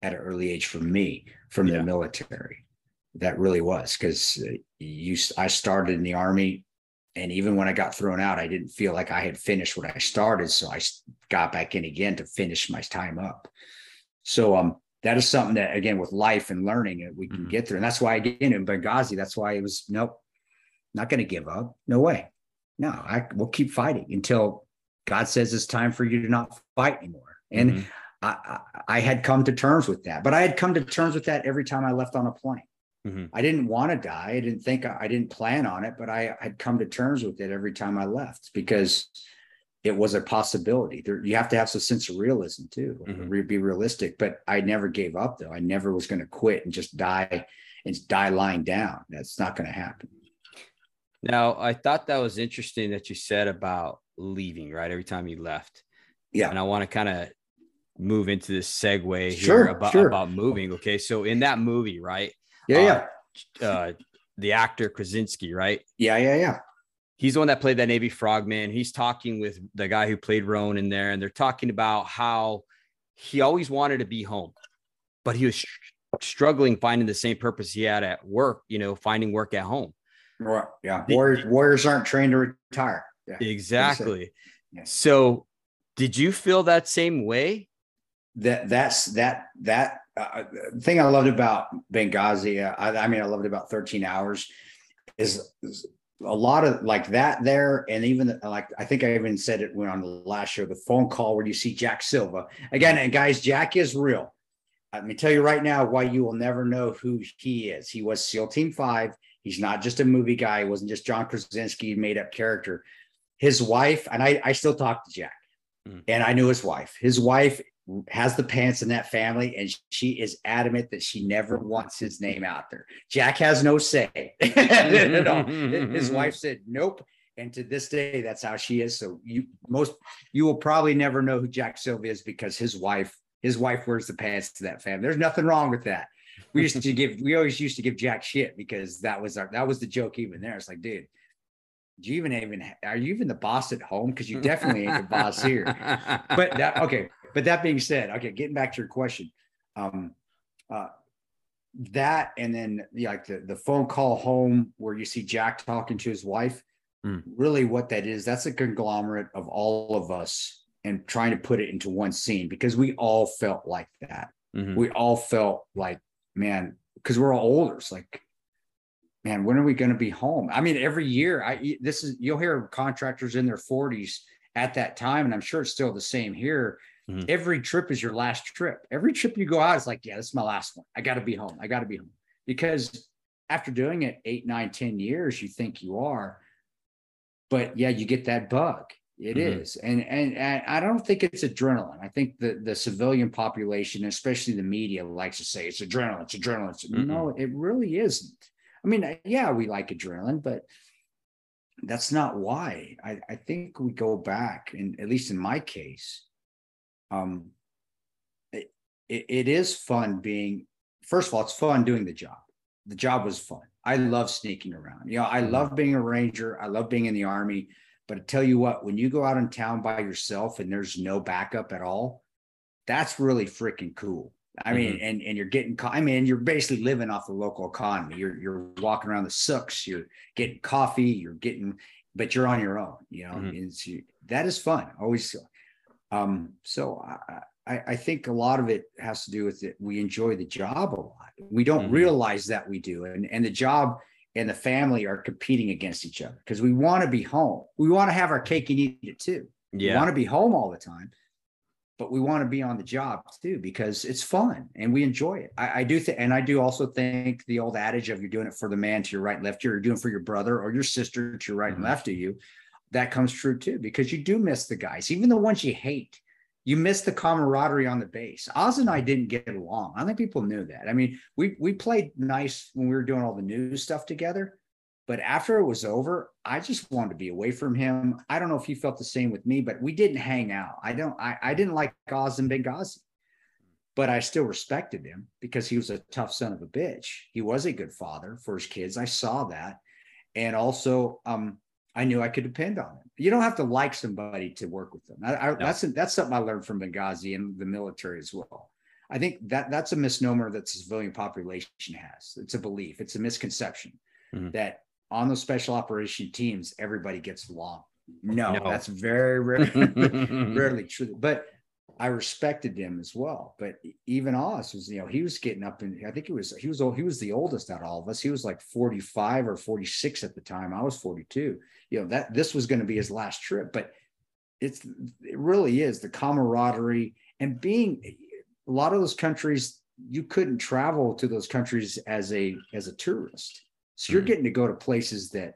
at an early age for me from Yeah. the military that really was because you i started in the army and even when i got thrown out i didn't feel like i had finished what i started so I got back in again to finish my time up so um that is something that again with life and learning we can Mhm. get through and that's why again in benghazi that's why it was nope not going to give up no way no, I will keep fighting until God says it's time for you to not fight anymore. And Mhm. I, I, I had come to terms with that, but I had come to terms with that every time I left on a plane. Mm-hmm. I didn't want to die. I didn't think I didn't plan on it, but I had come to terms with it every time I left because it was a possibility. There, you have to have some sense of realism too, mm-hmm. be realistic. But I never gave up though. I never was going to quit and just die and die lying down. That's not going to happen. Now, I thought that was interesting that you said about leaving, right? Every time you left. Yeah. And I want to kind of move into this segue sure, here about, sure. about moving. Okay. So in that movie, right? Yeah, yeah. Uh, uh, the actor Krasinski, right? Yeah, yeah, yeah. He's the one that played that Navy frogman. He's talking with the guy who played Rone in there, and they're talking about how he always wanted to be home, but he was struggling finding the same purpose he had at work, you know, finding work at home. Right. Yeah. Warriors, warriors aren't trained to retire. Yeah. Exactly. Yeah. So did you feel that same way? That that's that that uh, thing I loved about Benghazi. Uh, I, I, mean, I loved about 13 hours is, is, a lot of like that there. And even like, I think I even said it when on the last show, the phone call where you see Jack Silva again. And guys, Jack is real. Let me tell you right now why you will never know who he is. He was SEAL Team Five. He's not just a movie guy. He wasn't just John Krasinski made up character. His wife, and I, I still talk to Jack, mm. and I knew his wife. His wife has the pants in that family, and she is adamant that she never wants his name out there. Jack has no say. [LAUGHS] his wife said, "Nope." And to this day, that's how she is. So you most you will probably never know who Jack Silva is because his wife his wife wears the pants to that family. There's nothing wrong with that. We used to give we always used to give Jack shit because that was our that was the joke even there. It's like, dude, do you even even are you even the boss at home? Because you definitely ain't the boss here. But that okay. But that being said, okay, getting back to your question, um, uh, that and then like the the phone call home where you see Jack talking to his wife. Mm. Really, what that is, that's a conglomerate of all of us and trying to put it into one scene because we all felt like that. Mm-hmm. We all felt like, man, because we're all older. It's like, man, when are we going to be home? I mean, every year, I this is you'll hear contractors in their 40s at that time, and I'm sure it's still the same here. Mm-hmm. Every trip is your last trip. Every trip you go out is like, yeah, this is my last one. I got to be home. I got to be home because after doing it eight, nine, ten years, you think you are, but yeah, you get that bug. It mm-hmm. is, and, and and I don't think it's adrenaline. I think the the civilian population, especially the media, likes to say it's adrenaline. It's adrenaline. It's, mm-hmm. No, it really isn't. I mean, yeah, we like adrenaline, but that's not why. I, I think we go back, and at least in my case, um, it, it, is fun being. First of all, it's fun doing the job. The job was fun. I love sneaking around. You know, I mm-hmm. love being a ranger. I love being in the army. But I tell you what, when you go out in town by yourself and there's no backup at all, that's really freaking cool. I mean, mm-hmm. and and you're getting, I mean, you're basically living off the local economy. You're you're walking around the souks, you're getting coffee, you're getting, but you're on your own. You know, mm-hmm. that is fun. Always. Um. So I, I I think a lot of it has to do with it. We enjoy the job a lot. We don't mm-hmm. realize that we do, and and the job and the family are competing against each other because we want to be home. We want to have our cake and eat it too. Yeah. We want to be home all the time, but we want to be on the job too because it's fun and we enjoy it. I, I do think, and I do also think the old adage of you're doing it for the man to your right and left, you're doing it for your brother or your sister to your right mm-hmm. and left of you. That comes true too because you do miss the guys, even the ones you hate you miss the camaraderie on the base. Oz and I didn't get along. I think people knew that. I mean, we we played nice when we were doing all the news stuff together, but after it was over, I just wanted to be away from him. I don't know if he felt the same with me, but we didn't hang out. I don't. I, I didn't like Oz and Benghazi, but I still respected him because he was a tough son of a bitch. He was a good father for his kids. I saw that, and also, um, I knew I could depend on him. You don't have to like somebody to work with them. I, I, no. That's that's something I learned from Benghazi and the military as well. I think that that's a misnomer that the civilian population has. It's a belief. It's a misconception mm-hmm. that on those special operation teams everybody gets along. No, no. that's very rarely, [LAUGHS] rarely true. But I respected him as well. But even Oz was, you know, he was getting up and I think he was he was he was the oldest out of all of us. He was like 45 or 46 at the time. I was 42. You know, that this was going to be his last trip. But it's it really is the camaraderie and being a lot of those countries you couldn't travel to those countries as a as a tourist. So you're mm-hmm. getting to go to places that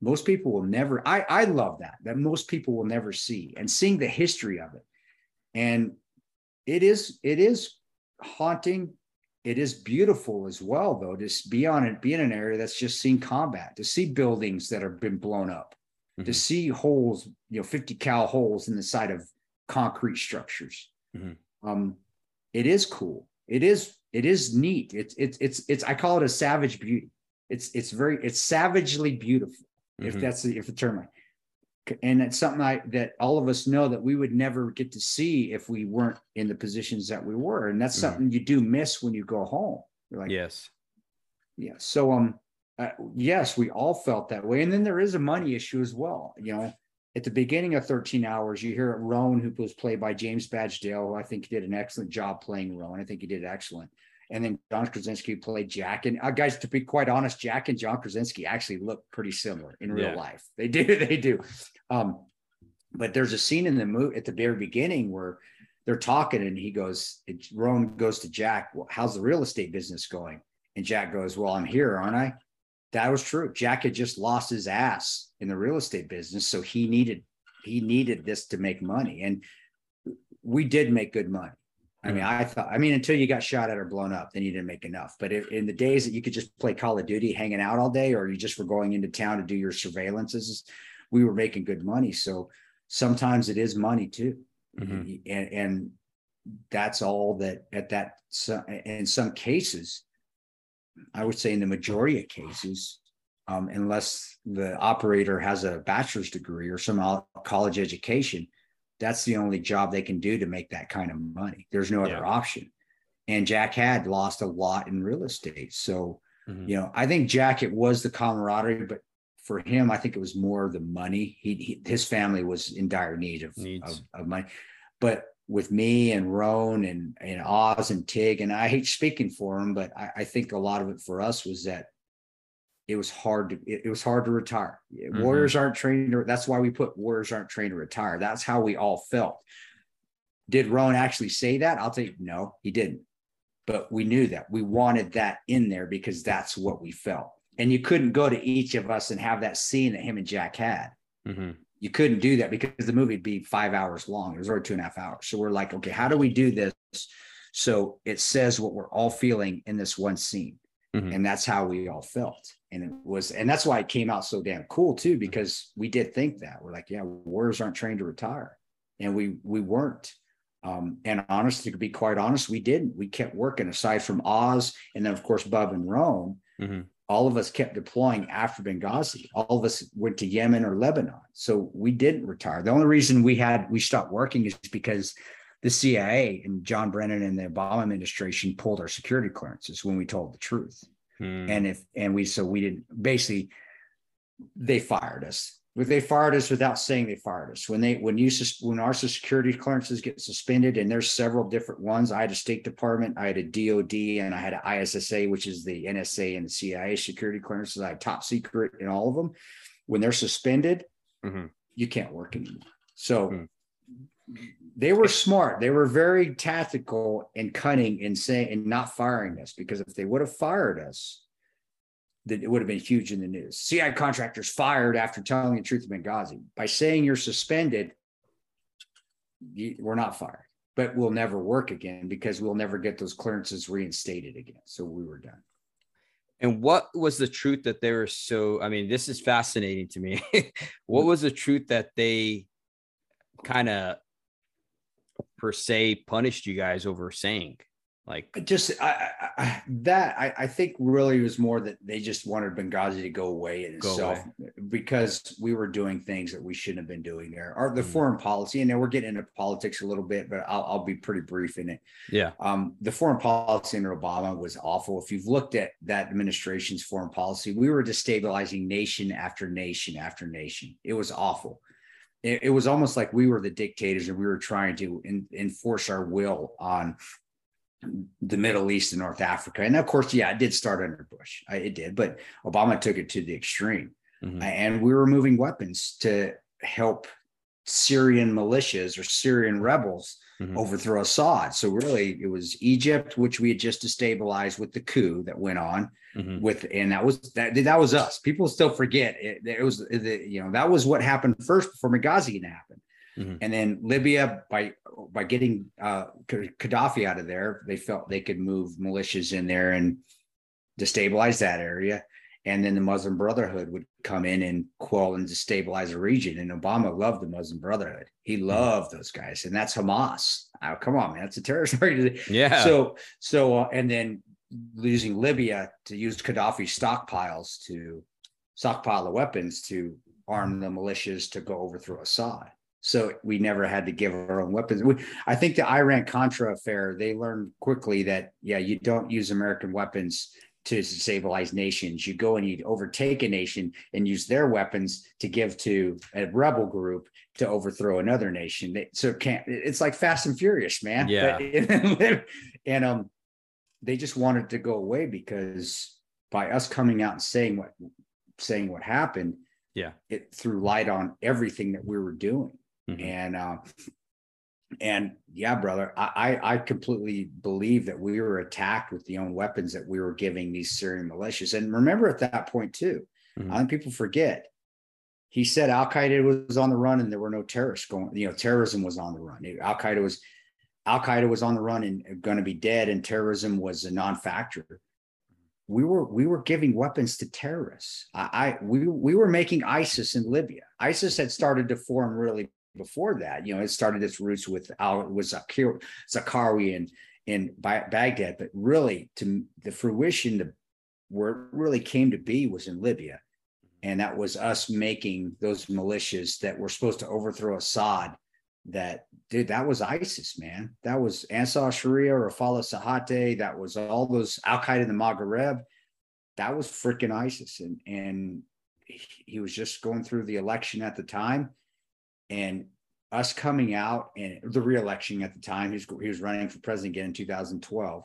most people will never I I love that that most people will never see and seeing the history of it. And it is it is haunting. It is beautiful as well, though, to be on it, be in an area that's just seen combat, to see buildings that have been blown up, mm-hmm. to see holes, you know, 50 cal holes in the side of concrete structures. Mm-hmm. Um, it is cool. It is it is neat. It's it's it's it's I call it a savage beauty. It's it's very it's savagely beautiful, mm-hmm. if that's the if the term and it's something I, that all of us know that we would never get to see if we weren't in the positions that we were. And that's mm-hmm. something you do miss when you go home. You're like yes. Yeah. So um uh, yes we all felt that way. And then there is a money issue as well you know. At the beginning of 13 hours you hear Rone who was played by James Badge Dale who i think did an excellent job playing Rone. I think he did excellent and then John Krasinski played Jack. And uh, guys, to be quite honest, Jack and John Krasinski actually look pretty similar in real yeah. life. They do, [LAUGHS] they do. Um, but there's a scene in the movie at the very beginning where they're talking, and he goes, Rone goes to Jack, well, "How's the real estate business going?" And Jack goes, "Well, I'm here, aren't I?" That was true. Jack had just lost his ass in the real estate business, so he needed he needed this to make money, and we did make good money. I mean, I thought, I mean, until you got shot at or blown up, then you didn't make enough. But if, in the days that you could just play Call of Duty, hanging out all day, or you just were going into town to do your surveillances, we were making good money. So sometimes it is money too. Mm-hmm. And, and that's all that at that, in some cases, I would say in the majority of cases, um, unless the operator has a bachelor's degree or some college education, that's the only job they can do to make that kind of money. There's no other yeah. option. And Jack had lost a lot in real estate. So, mm-hmm. you know, I think Jack, it was the camaraderie, but for him, I think it was more the money. He, he his family was in dire need of, of, of, money. But with me and Rone and, and Oz and Tig, and I hate speaking for him, but I, I think a lot of it for us was that it was hard to it, it was hard to retire. Mm-hmm. Warriors aren't trained to, that's why we put warriors aren't trained to retire. That's how we all felt. Did Rone actually say that? I'll tell you, no, he didn't. But we knew that. We wanted that in there because that's what we felt. And you couldn't go to each of us and have that scene that him and Jack had. Mm-hmm. You couldn't do that because the movie would be five hours long. It was already two and a half hours. So we're like, okay, how do we do this so it says what we're all feeling in this one scene? Mm-hmm. And that's how we all felt and it was and that's why it came out so damn cool too mm-hmm. because we did think that we're like yeah warriors aren't trained to retire and we we weren't um, and honestly to be quite honest we didn't we kept working aside from oz and then of course bub and Rone. mm-hmm. all of us kept deploying after benghazi all of us went to yemen or lebanon so we didn't retire the only reason we had we stopped working is because the cia and john brennan and the obama administration pulled our security clearances when we told the truth Hmm. And if and we so we didn't basically they fired us. They fired us without saying they fired us. When they when you when our security clearances get suspended, and there's several different ones. I had a State Department, I had a DoD, and I had an ISSA, which is the NSA and the CIA security clearances. I had top secret in all of them. When they're suspended, mm-hmm. you can't work anymore. So mm they were smart. They were very tactical and cunning in saying and not firing us because if they would have fired us, that it would have been huge in the news. CI contractors fired after telling the truth in Benghazi. By saying you're suspended, you, we're not fired, but we'll never work again because we'll never get those clearances reinstated again. So we were done. And what was the truth that they were so? I mean, this is fascinating to me. [LAUGHS] what hmm. was the truth that they kind of per se punished you guys over saying like just I, I, that I, I, think really was more that they just wanted Benghazi to go away in go itself away. because we were doing things that we shouldn't have been doing there. Or the mm. foreign policy, and then we're getting into politics a little bit, but I'll, I'll be pretty brief in it. Yeah. Um, the foreign policy under Obama was awful. If you've looked at that administration's foreign policy, we were destabilizing nation after nation after nation. It was awful it, it was almost like we were the dictators and we were trying to in, enforce our will on the Middle East and North Africa. And of course, yeah, it did start under Bush. I, it did, but Obama took it to the extreme. Mm-hmm. And we were moving weapons to help Syrian militias or Syrian rebels Mhm. overthrow Assad. So really, it was Egypt, which we had just destabilized with the coup that went on Mhm. with, and that was that that was us. People still forget it. It was the, you know that was what happened first before Benghazi can happen, Mhm. and then Libya by by getting uh, Gaddafi out of there, they felt they could move militias in there and destabilize that area. And then the Muslim Brotherhood would come in and quell and destabilize the region. And Obama loved the Muslim Brotherhood. He Mm-hmm. loved those guys, and that's Hamas. Oh, come on, man, that's a terrorist [LAUGHS] organization. Yeah. So, so, uh, and then losing Libya to use Gaddafi stockpiles to stockpile the weapons to arm the militias to go overthrow Assad. So we never had to give our own weapons. We, I think the Iran Contra affair, they learned quickly that yeah, you don't use American weapons to destabilize nations. You go and you overtake a nation and use their weapons to give to a rebel group to overthrow another nation. They, so it can't. It's like Fast and Furious, man. Yeah. But- [LAUGHS] and um, they just wanted to go away because by us coming out and saying what saying what happened, Yeah. it threw light on everything that we were doing. Mhm. And uh, and yeah, brother, I, I I completely believe that we were attacked with the own weapons that we were giving these Syrian militias. And remember at that point too, Mhm. I think people forget. He said Al Qaeda was on the run and there were no terrorists going. You know, terrorism was on the run. Al Qaeda was Al Qaeda was on the run and going to be dead, and terrorism was a non-factor. We were we were giving weapons to terrorists. I, I we we were making ISIS in Libya. ISIS had started to form really before that. You know, it started its roots with Al was Zakir, and in Baghdad, but really to the fruition, the where it really came to be was in Libya, and that was us making those militias that were supposed to overthrow Assad that dude that was isis man. That was ansar sharia or Fala sahate. That was all those al-qaeda in the maghreb. That was freaking isis. And and he was just going through the election at the time. And us coming out and the re-election at the time he was, he was running for president again in 2012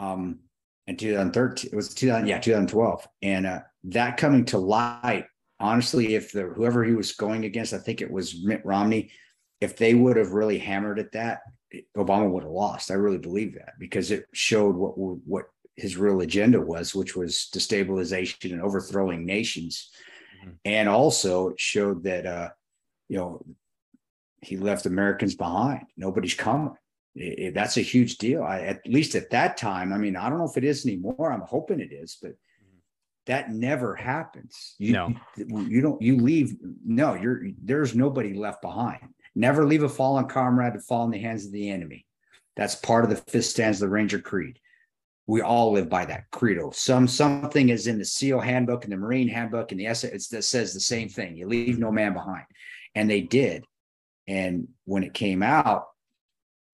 um in 2013 it was 2000 yeah 2012 and uh that coming to light honestly if the whoever he was going against i think it was mitt romney if they would have really hammered at that, Obama would have lost. I really believe that because it showed what what his real agenda was, which was destabilization and overthrowing nations, Mhm. and also it showed that uh, you know he left Americans behind. Nobody's coming. It- it- that's a huge deal. I, at least at that time. I mean, I don't know if it is anymore. I'm hoping it is, but that never happens. You, No. you don't. You leave. No, you're. There's nobody left behind. Never leave a fallen comrade to fall in the hands of the enemy. That's part of the fifth stanza of the Ranger Creed. We all live by that credo. Some something is in the SEAL handbook and the Marine handbook and the essay that says the same thing. You leave no man behind, and they did. And when it came out,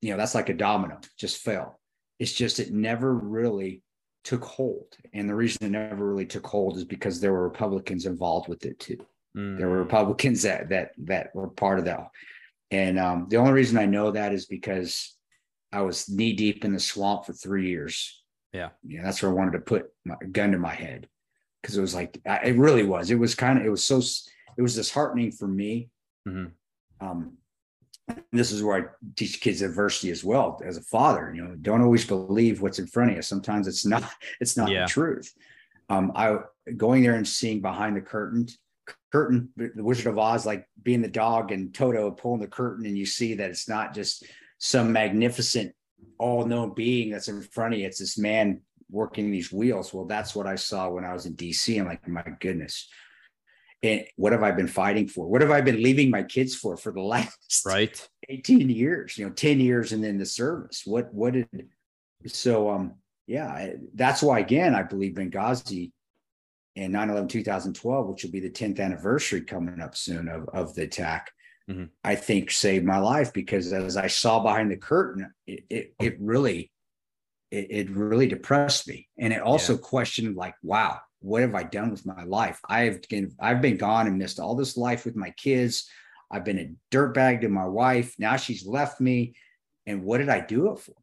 you know that's like a domino, just fell. It's just it never really took hold, and the reason it never really took hold is because there were Republicans involved with it too Mm. there were republicans that that that were part of that and um, the only reason i know that is because i was knee deep in the swamp for three years Yeah. yeah that's where i wanted to put my gun to my head because it was like I- it really was it was kind of it was so it was disheartening for me Mhm. um and this is where i teach kids adversity as well as a father you know don't always believe what's in front of you sometimes it's not [LAUGHS] it's not Yeah. the truth um i going there and seeing behind the curtain curtain the wizard of oz like being the dog and toto pulling the curtain and you see that it's not just some magnificent all-known being that's in front of you it's this man working these wheels. Well that's what i saw when i was in dc i'm like my goodness. And what have i been fighting for? What have i been leaving my kids for for the [LAUGHS] last Right. 18 years you know 10 years and then the service? What what did so um yeah that's why again i believe benghazi and 9-11 2012 which will be the 10th anniversary coming up soon of, of the attack Mhm. i think saved my life because as i saw behind the curtain it it, it really it, it really depressed me. And it also questioned like wow what have i done with my life? I've been i've been gone and missed all this life with my kids. I've been a dirtbag to my wife. Now she's left me. And what did i do it for?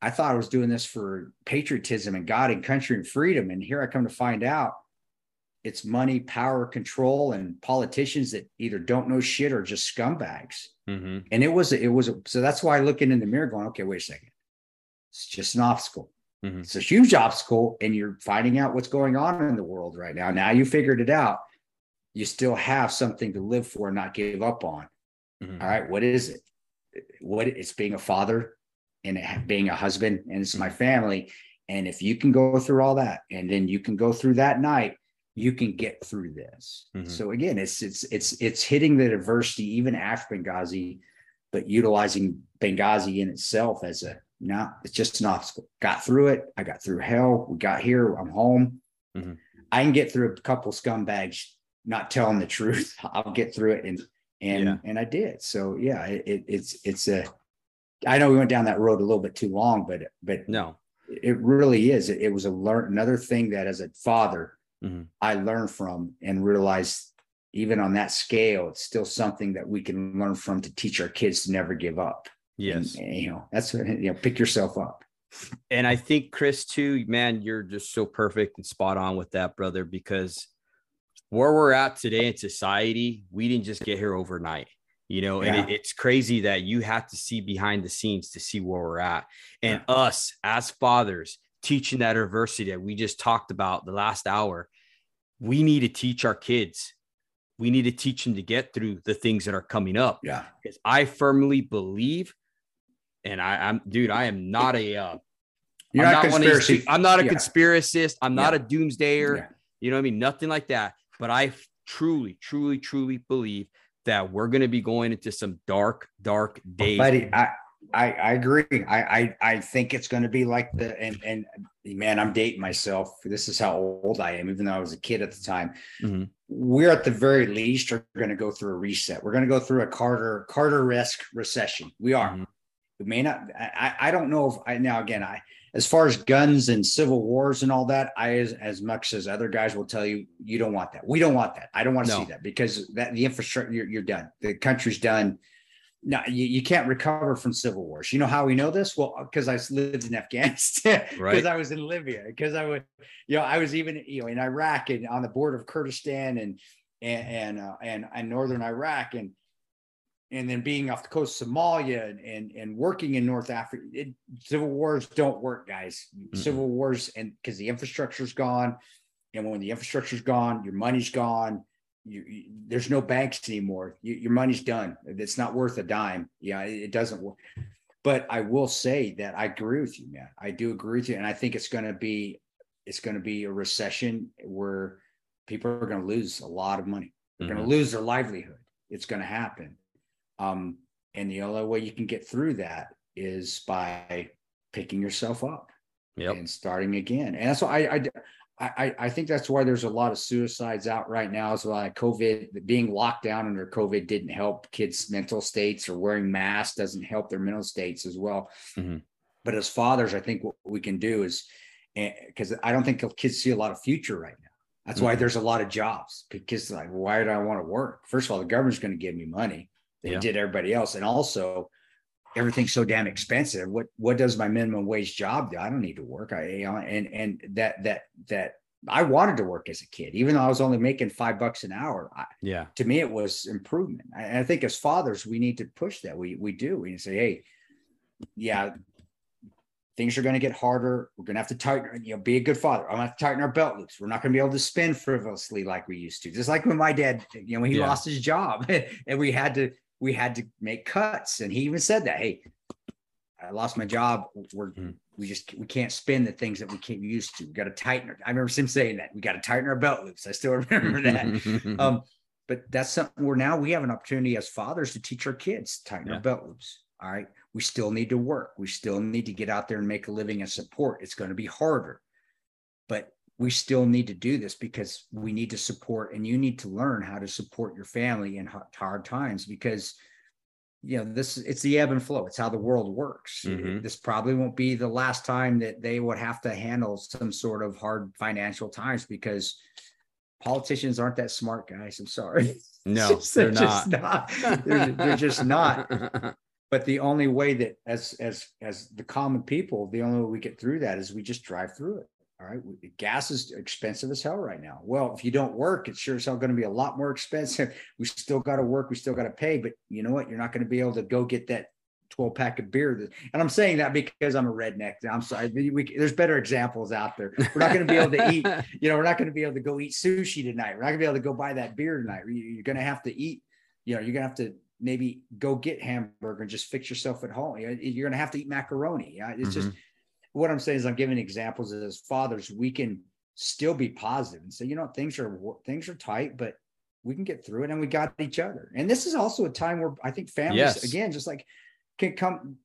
I thought i was doing this for patriotism and god and country and freedom. And here i come to find out it's money, power, control, and politicians that either don't know shit or just scumbags. Mm-hmm. And it was, it was, so that's why looking in the mirror going, okay, wait a second. It's just an obstacle. Mhm. It's a huge obstacle, and you're finding out what's going on in the world right now. Now you figured it out. You still have something to live for and not give up on. Mhm. All right, what is it? What it's being a father and being a husband, and it's my family. And if you can go through all that, and then you can go through that night, you can get through this. Mhm. So again, it's it's it's it's hitting the adversity even after Benghazi, but utilizing Benghazi in itself as a no, it's just an obstacle. Got through it. I got through hell. We got here. I'm home. Mhm. I can get through a couple scumbags not telling the truth. [LAUGHS] I'll get through it, and and Yeah. and I did. So yeah, it, it, it's it's a. I know we went down that road a little bit too long, but but No. it really is. It, it was a learn another thing that as a father Mhm. I learned from and realized even on that scale, it's still something that we can learn from to teach our kids to never give up. Yes. And, you know, that's what you know, pick yourself up. And I think Kris too, man, you're just so perfect and spot on with that, brother, because where we're at today in society, we didn't just get here overnight. You know, and it, it's crazy that you have to see behind the scenes to see where we're at. And us as fathers teaching that adversity that we just talked about the last hour, we need to teach our kids. We need to teach them to get through the things that are coming up Yeah. because I firmly believe, and I, I'm dude, I am not a uh, You're I'm not, not one of these conspiracy. I'm not a yeah. conspiracist. I'm not Yeah. a doomsdayer. Yeah. You know what I mean? Nothing like that. But I truly, truly, truly believe that we're going to be going into some dark, dark days. Buddy, I, I I agree. I I I think it's going to be like the and and man, I'm dating myself. This is how old I am, even though I was a kid at the time. Mhm. We're at the very least are going to go through a reset. We're going to go through a Carter Carter-esque recession. We are. Mhm. It may not. I I I don't know if I now again I as far as guns and civil wars and all that. I as as much as other guys will tell you, you don't want that. We don't want that. I don't want to No. see that because that the infrastructure you're, you're done. The country's done no, you, you can't recover from civil wars. You know how we know this? Well, because I lived in Afghanistan, [LAUGHS] because Right. I was in Libya, because I would, you know, I was even, you know, in Iraq and on the border of Kurdistan and and and uh, and, and northern Iraq and and then being off the coast of Somalia and and, and working in North Africa. It, civil wars don't work, guys. Civil wars and because the infrastructure's gone, and when the infrastructure's gone, your money's gone you, you- there's no banks anymore. You, your money's done. It's not worth a dime. Yeah, it, it doesn't work. But I will say that I agree with you, man. I do agree with you, and I think it's going to be it's going to be a recession where people are going to lose a lot of money. They're going Mhm. to lose their livelihood. It's going to happen. Um, and the only way you can get through that is by picking yourself up Yep. and starting again. And that's why I, I, I, I think that's why there's a lot of suicides out right now. Is why COVID being locked down under COVID didn't help kids' mental states, or wearing masks doesn't help their mental states as well. Mhm. But as fathers, I think what we can do is because I don't think kids see a lot of future right now. That's why Mhm. there's a lot of jobs because like, why do I want to work? First of all, the government's going to give me money. They Yeah. did everybody else, and also everything's so damn expensive. What what does my minimum wage job do? I don't need to work. I you know, and and that that that I wanted to work as a kid, even though I was only making five bucks an hour. I, Yeah. to me, it was improvement. And I think as fathers, we need to push that. We we do. We say, hey, yeah, things are going to get harder. We're going to have to tighten. You know, be a good father. I'm going to have to tighten our belt loops. We're not going to be able to spend frivolously like we used to. Just like when my dad, you know, when he Yeah. lost his job, [LAUGHS] and we had to we had to make cuts. And he even said that, hey, I lost my job. We're Mhm. we just we can't spend the things that we can't used to. We got to tighten. Our, I remember him saying that we got to tighten our belt loops. I still remember that. [LAUGHS] Um, but that's something where now we have an opportunity as fathers to teach our kids tighten Yeah. our belt loops. All right. We still need to work. We still need to get out there and make a living and support. It's going to be harder, but we still need to do this because we need to support and you need to learn how to support your family in hard, times because you know this it's the ebb and flow it's how the world works Mhm. this probably won't be the last time that they would have to handle some sort of hard financial times because politicians aren't that smart guys i'm sorry [LAUGHS] no, [LAUGHS] they're just not. not. They're, they're just not [LAUGHS] but the only way that as as as the common people the only way we get through that is we just drive through it All right. Gas is expensive as hell right now. Well, if you don't work, it's sure as hell going to be a lot more expensive. [LAUGHS] We still got to work. We still got to pay. But you know what? You're not going to be able to go get that 12 pack of beer. And I'm saying that because I'm a redneck. I'm sorry. We, there's better examples out there. We're not going to be able to eat, [LAUGHS] you know, we're not going to be able to go eat sushi tonight. We're not going to be able to go buy that beer tonight. You're going to have to eat, you know, you're going to have to maybe go get hamburger and just fix yourself at home. You're going to have to eat macaroni. It's mm-hmm. just what I'm saying is I'm giving examples as fathers, we can still be positive and say, you know, things are things are tight, but we can get through it and we got each other. And this is also a time where I think families, yes. again, just like can come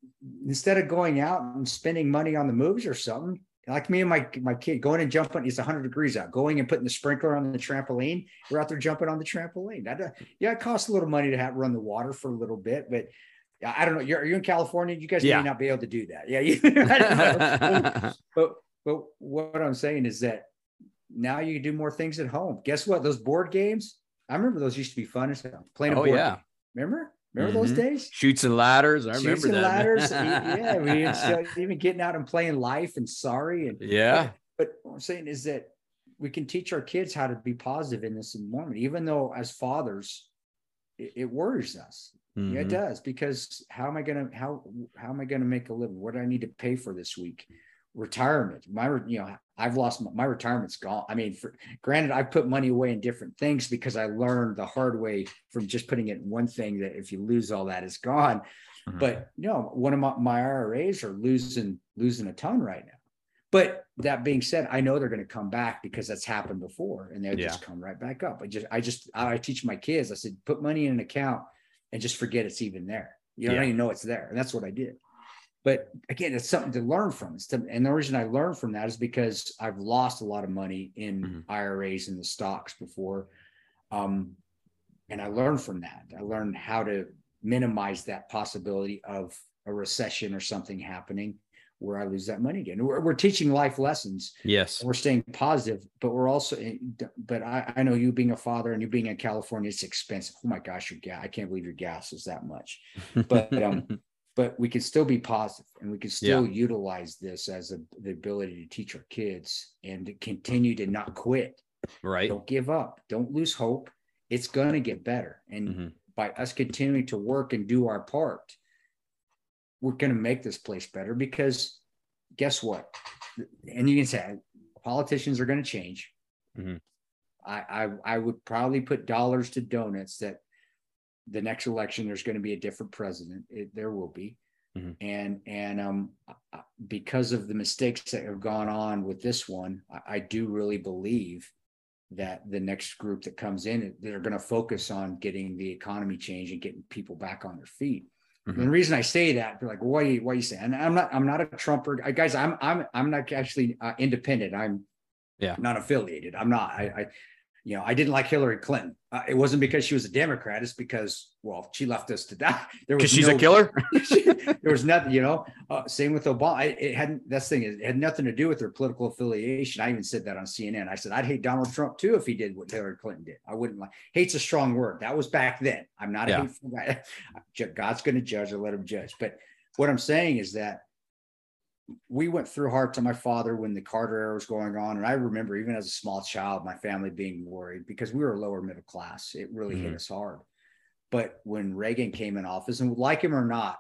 instead of going out and spending money on the movies or something like me and my my kid going and jumping it's 100 degrees out going and putting the sprinkler on the trampoline we're out there jumping on the trampoline that, uh, yeah it costs a little money to have run the water for a little bit but I don't know. You're, you in California. You guys yeah. may not be able to do that. Yeah. You, [LAUGHS] [LAUGHS] but, but what I'm saying is that now you can do more things at home. Guess what? Those board games, I remember those used to be fun as hell. Playing a oh, board yeah. Game. Remember? Remember mm-hmm. those days? Chutes and ladders. I Chutes remember that. ladders. [LAUGHS] yeah, we even getting out and playing life and sorry and yeah. But, but what I'm saying is that we can teach our kids how to be positive in this moment, even though as fathers, it, it worries us. Mm-hmm. Yeah, it mm-hmm. does because how am I gonna how how am I gonna make a living? What do I need to pay for this week? Retirement. My you know I've lost my, my retirement's gone. I mean, for, granted, I put money away in different things because I learned the hard way from just putting it in one thing that if you lose all that, it's gone. Mm-hmm. But you know, one of my, my IRAs are losing losing a ton right now. But that being said, I know they're going to come back because that's happened before, and they'll yeah. just come right back up. I just I just I teach my kids. I said, put money in an account and just forget it's even there. You don't even know it's there, and that's what I did but again, it's something to learn from. To, and the reason I learned from that is because I've lost a lot of money in mm-hmm. IRAs and the stocks before. Um, and I learned from that. I learned how to minimize that possibility of a recession or something happening where I lose that money again. We're, we're teaching life lessons. Yes. We're staying positive, but we're also, eh, but I, I know you being a father and you being in California, it's expensive. Oh my gosh, your gas, I can't believe your gas is that much. But, um, [LAUGHS] but we can still be positive and we can still yeah. utilize this as a, the ability to teach our kids and to continue to not quit right don't give up don't lose hope it's going to get better and mm-hmm. by us continuing to work and do our part we're going to make this place better because guess what? And you can say politicians are going to change. Mm-hmm. I, I i would probably put dollars to donuts that the next election there's going to be a different president. It, there will be. Mm-hmm. and and um because of the mistakes that have gone on with this one I, I do really believe that the next group that comes in they're going to focus on getting the economy changed and getting people back on their feet mm-hmm. and the reason i say that they're like why why are you saying i'm not i'm not a trumper. I, guys i'm i'm i'm not actually uh, independent. I'm yeah. not affiliated. I'm not. I, I you know, I didn't like Hillary Clinton. Uh, it wasn't because she was a Democrat. It's because, well, she left us to die. [LAUGHS] There was she's no, a killer. [LAUGHS] there was nothing, you know. Uh, same with Obama. It, it hadn't. That's thing. It had nothing to do with her political affiliation. I even said that on CNN. I said I'd hate Donald Trump too if he did what Hillary Clinton did. I wouldn't like. Hate's a strong word. That was back then. I'm not a yeah. hateful guy. [LAUGHS] God's going to judge. I let him judge. But what I'm saying is that we went through hard to my father when the Carter era was going on. And I remember even as a small child, my family being worried because we were lower middle class. It really mm-hmm. hit us hard. But when Reagan came in office, and like him or not,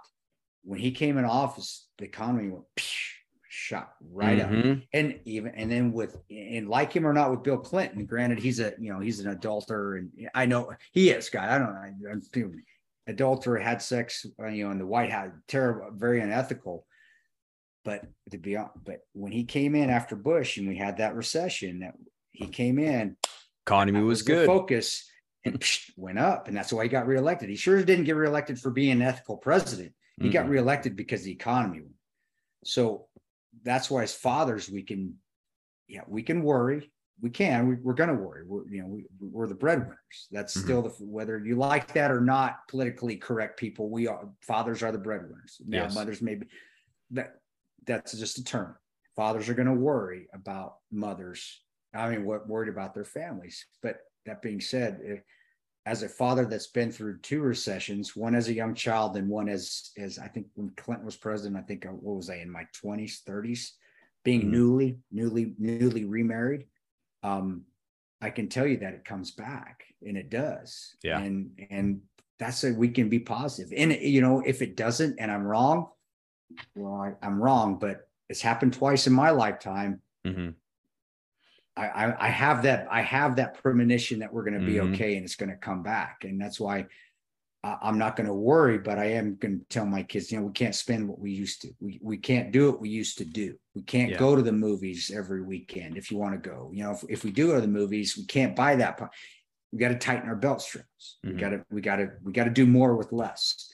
when he came in office, the economy went psh, shot right mm-hmm. up. And even and then with and like him or not with Bill Clinton, granted he's a you know he's an adulterer, and I know he is guy. I don't know. Adulterer had sex, uh, you know, in the White House, terrible, very unethical but to be honest, but when he came in after Bush and we had that recession, that he came in, economy was, was good. Focus and went up, and that's why he got reelected. He sure didn't get reelected for being an ethical president. He mm-hmm. got reelected because the economy. Went. So that's why as fathers we can, yeah, we can worry. We can. We, are going to worry. We're you know we, we're the breadwinners. That's mm-hmm. still the whether you like that or not. Politically correct people. We are fathers are the breadwinners. Now yes. mothers maybe that that's just a term. Fathers are going to worry about mothers. I mean, what worried about their families. But that being said, if, as a father that's been through two recessions, one as a young child and one as as I think when Clinton was president, I think uh, what was I in my twenties, thirties, being mm-hmm. newly, newly, newly remarried, um, I can tell you that it comes back and it does. Yeah. And and that's a we can be positive. And you know, if it doesn't and I'm wrong, well, I, am wrong, but it's happened twice in my lifetime. Mm-hmm. I, I, I have that I have that premonition that we're going to be mm-hmm. okay and it's going to come back, and that's why I'm not going to worry, but I am going to tell my kids, you know, we can't spend what we used to. We we can't do what we used to do. We can't yeah. go to the movies every weekend if you want to go. You know, if, if we do go to the movies, we can't buy that. We got to tighten our belt strings. Mm-hmm. We got to we got to we got to do more with less.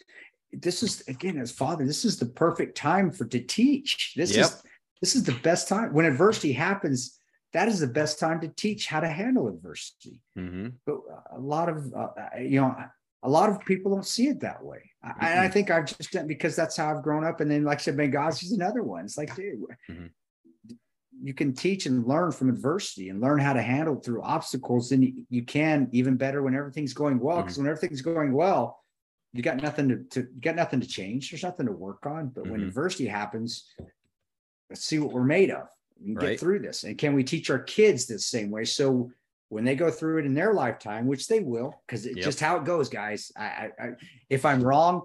This is again, as father, this is the perfect time for to teach. This yep. is this is the best time when adversity happens. That is the best time to teach how to handle adversity. Mm-hmm. But a lot of uh, you know a lot of people don't see it that way. Mm-hmm. I, I think I've just done because that's how I've grown up. And then, like I said, Benghazi's another one. It's like, dude, mm-hmm. you can teach and learn from adversity and learn how to handle through obstacles. And you, you can even better when everything's going well. Because mm-hmm. when everything's going well, you got nothing to, to you got nothing to change. There's nothing to work on. But when mm-hmm. adversity happens, let's see what we're made of and right. get through this. And can we teach our kids the same way? So when they go through it in their lifetime, which they will, because it's yep. just how it goes, guys. I, I, I, if I'm wrong,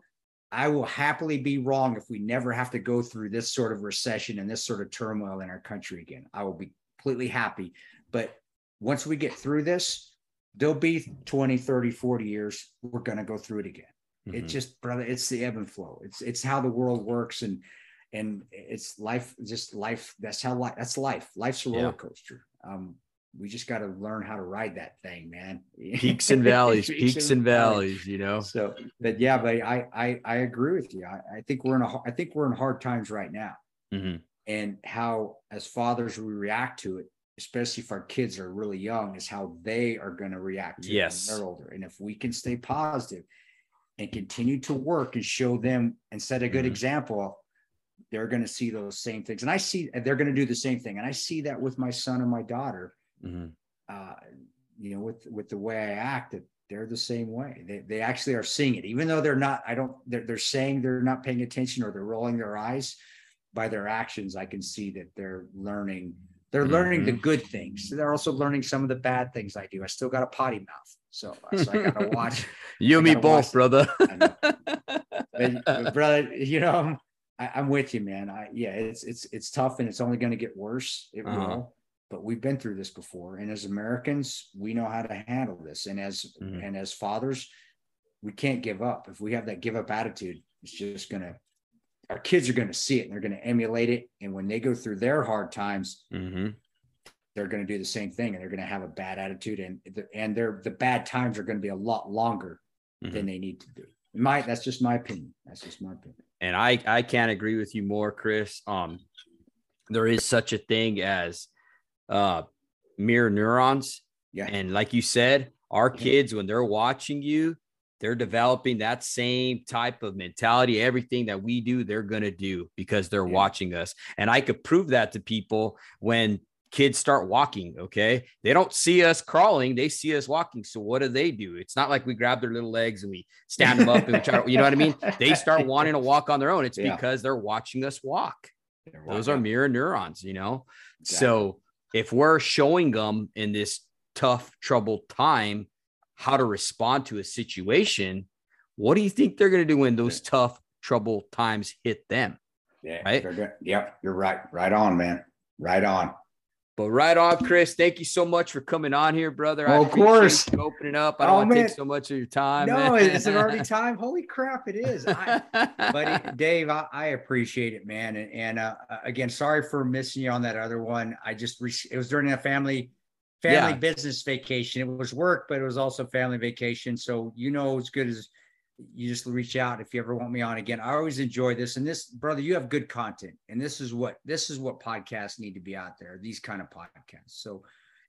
I will happily be wrong if we never have to go through this sort of recession and this sort of turmoil in our country again. I will be completely happy. But once we get through this, there'll be 20, 30, 40 years. We're going to go through it again. Mm-hmm. It just, brother, it's the ebb and flow. It's, it's how the world works. And, and it's life, just life. That's how life, that's life. Life's a roller yeah. coaster. Um, we just got to learn how to ride that thing, man. [LAUGHS] Peaks and valleys, peaks, peaks, and valleys, valleys, you know. So, but yeah, but I I I agree with you. I, I think we're in a I think we're in hard times right now, mm-hmm. and how as fathers we react to it, especially if our kids are really young, is how they are going to react to yes. it when they're older. And if we can stay positive and continue to work and show them and set a good mm-hmm. example, they're going to see those same things. And I see they're going to do the same thing. And I see that with my son and my daughter mm-hmm. uh, you know, with with the way I act, that they're the same way. They they actually are seeing it, even though they're not. I don't. They're they're saying they're not paying attention or they're rolling their eyes. By their actions, I can see that they're learning. They're mm-hmm. learning the good things. They're also learning some of the bad things I do. I still got a potty mouth, so, so I gotta watch. [LAUGHS] [LAUGHS] you and me both, brother. [LAUGHS] but, brother, you know, I, am with you, man. I yeah, it's it's it's tough and it's only going to get worse. It uh-huh. will but we've been through this before and as americans we know how to handle this and as mm-hmm. and as fathers we can't give up if we have that give up attitude it's just gonna our kids are gonna see it and they're gonna emulate it and when they go through their hard times mm-hmm. They're gonna do the same thing and they're gonna have a bad attitude and the, and their the bad times are gonna be a lot longer mm-hmm. than they need to be my that's just my opinion that's just my opinion and i i can't agree with you more Kris um there is such a thing as uh, mirror neurons. Yeah. And like you said, our kids, when they're watching you, they're developing that same type of mentality. Everything that we do, they're going to do because they're yeah. watching us. And I could prove that to people when kids start walking. Okay. They don't see us crawling, they see us walking. So what do they do? It's not like we grab their little legs and we stand them up and we try to, you know what I mean? They start [LAUGHS] wanting to walk on their own. It's yeah. because they're watching us walk. Those are mirror neurons, you know? Exactly. So if we're showing them in this tough, troubled time how to respond to a situation, what do you think they're going to do when those tough, troubled times hit them? Yeah. Right. Yep. You're right. Right on, man. Right on. But right on, Kris. Thank you so much for coming on here, brother. Oh, of course. opening up. I don't oh, want to take so much of your time. No, is it already [LAUGHS] time? Holy crap, it is. I, buddy, [LAUGHS] Dave, I, I, appreciate it, man. And, and uh, again, sorry for missing you on that other one. I just it was during a family family yeah. business vacation. It was work, but it was also family vacation. So you know as good as you just reach out if you ever want me on again. I always enjoy this. And this, brother, you have good content. And this is what this is what podcasts need to be out there, these kind of podcasts. So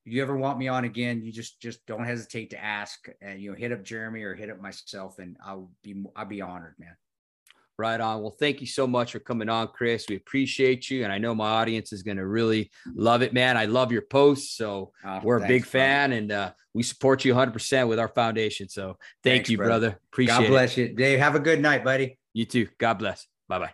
if you ever want me on again, you just just don't hesitate to ask and you know, hit up Jeremy or hit up myself and I'll be I'll be honored, man. Right on. Well, thank you so much for coming on, Kris. We appreciate you. And I know my audience is going to really love it, man. I love your posts. So oh, we're thanks, a big fan and uh, we support you 100% with our foundation. So thank thanks, you, brother. brother. Appreciate it. God bless it. you. Dave, have a good night, buddy. You too. God bless. Bye bye.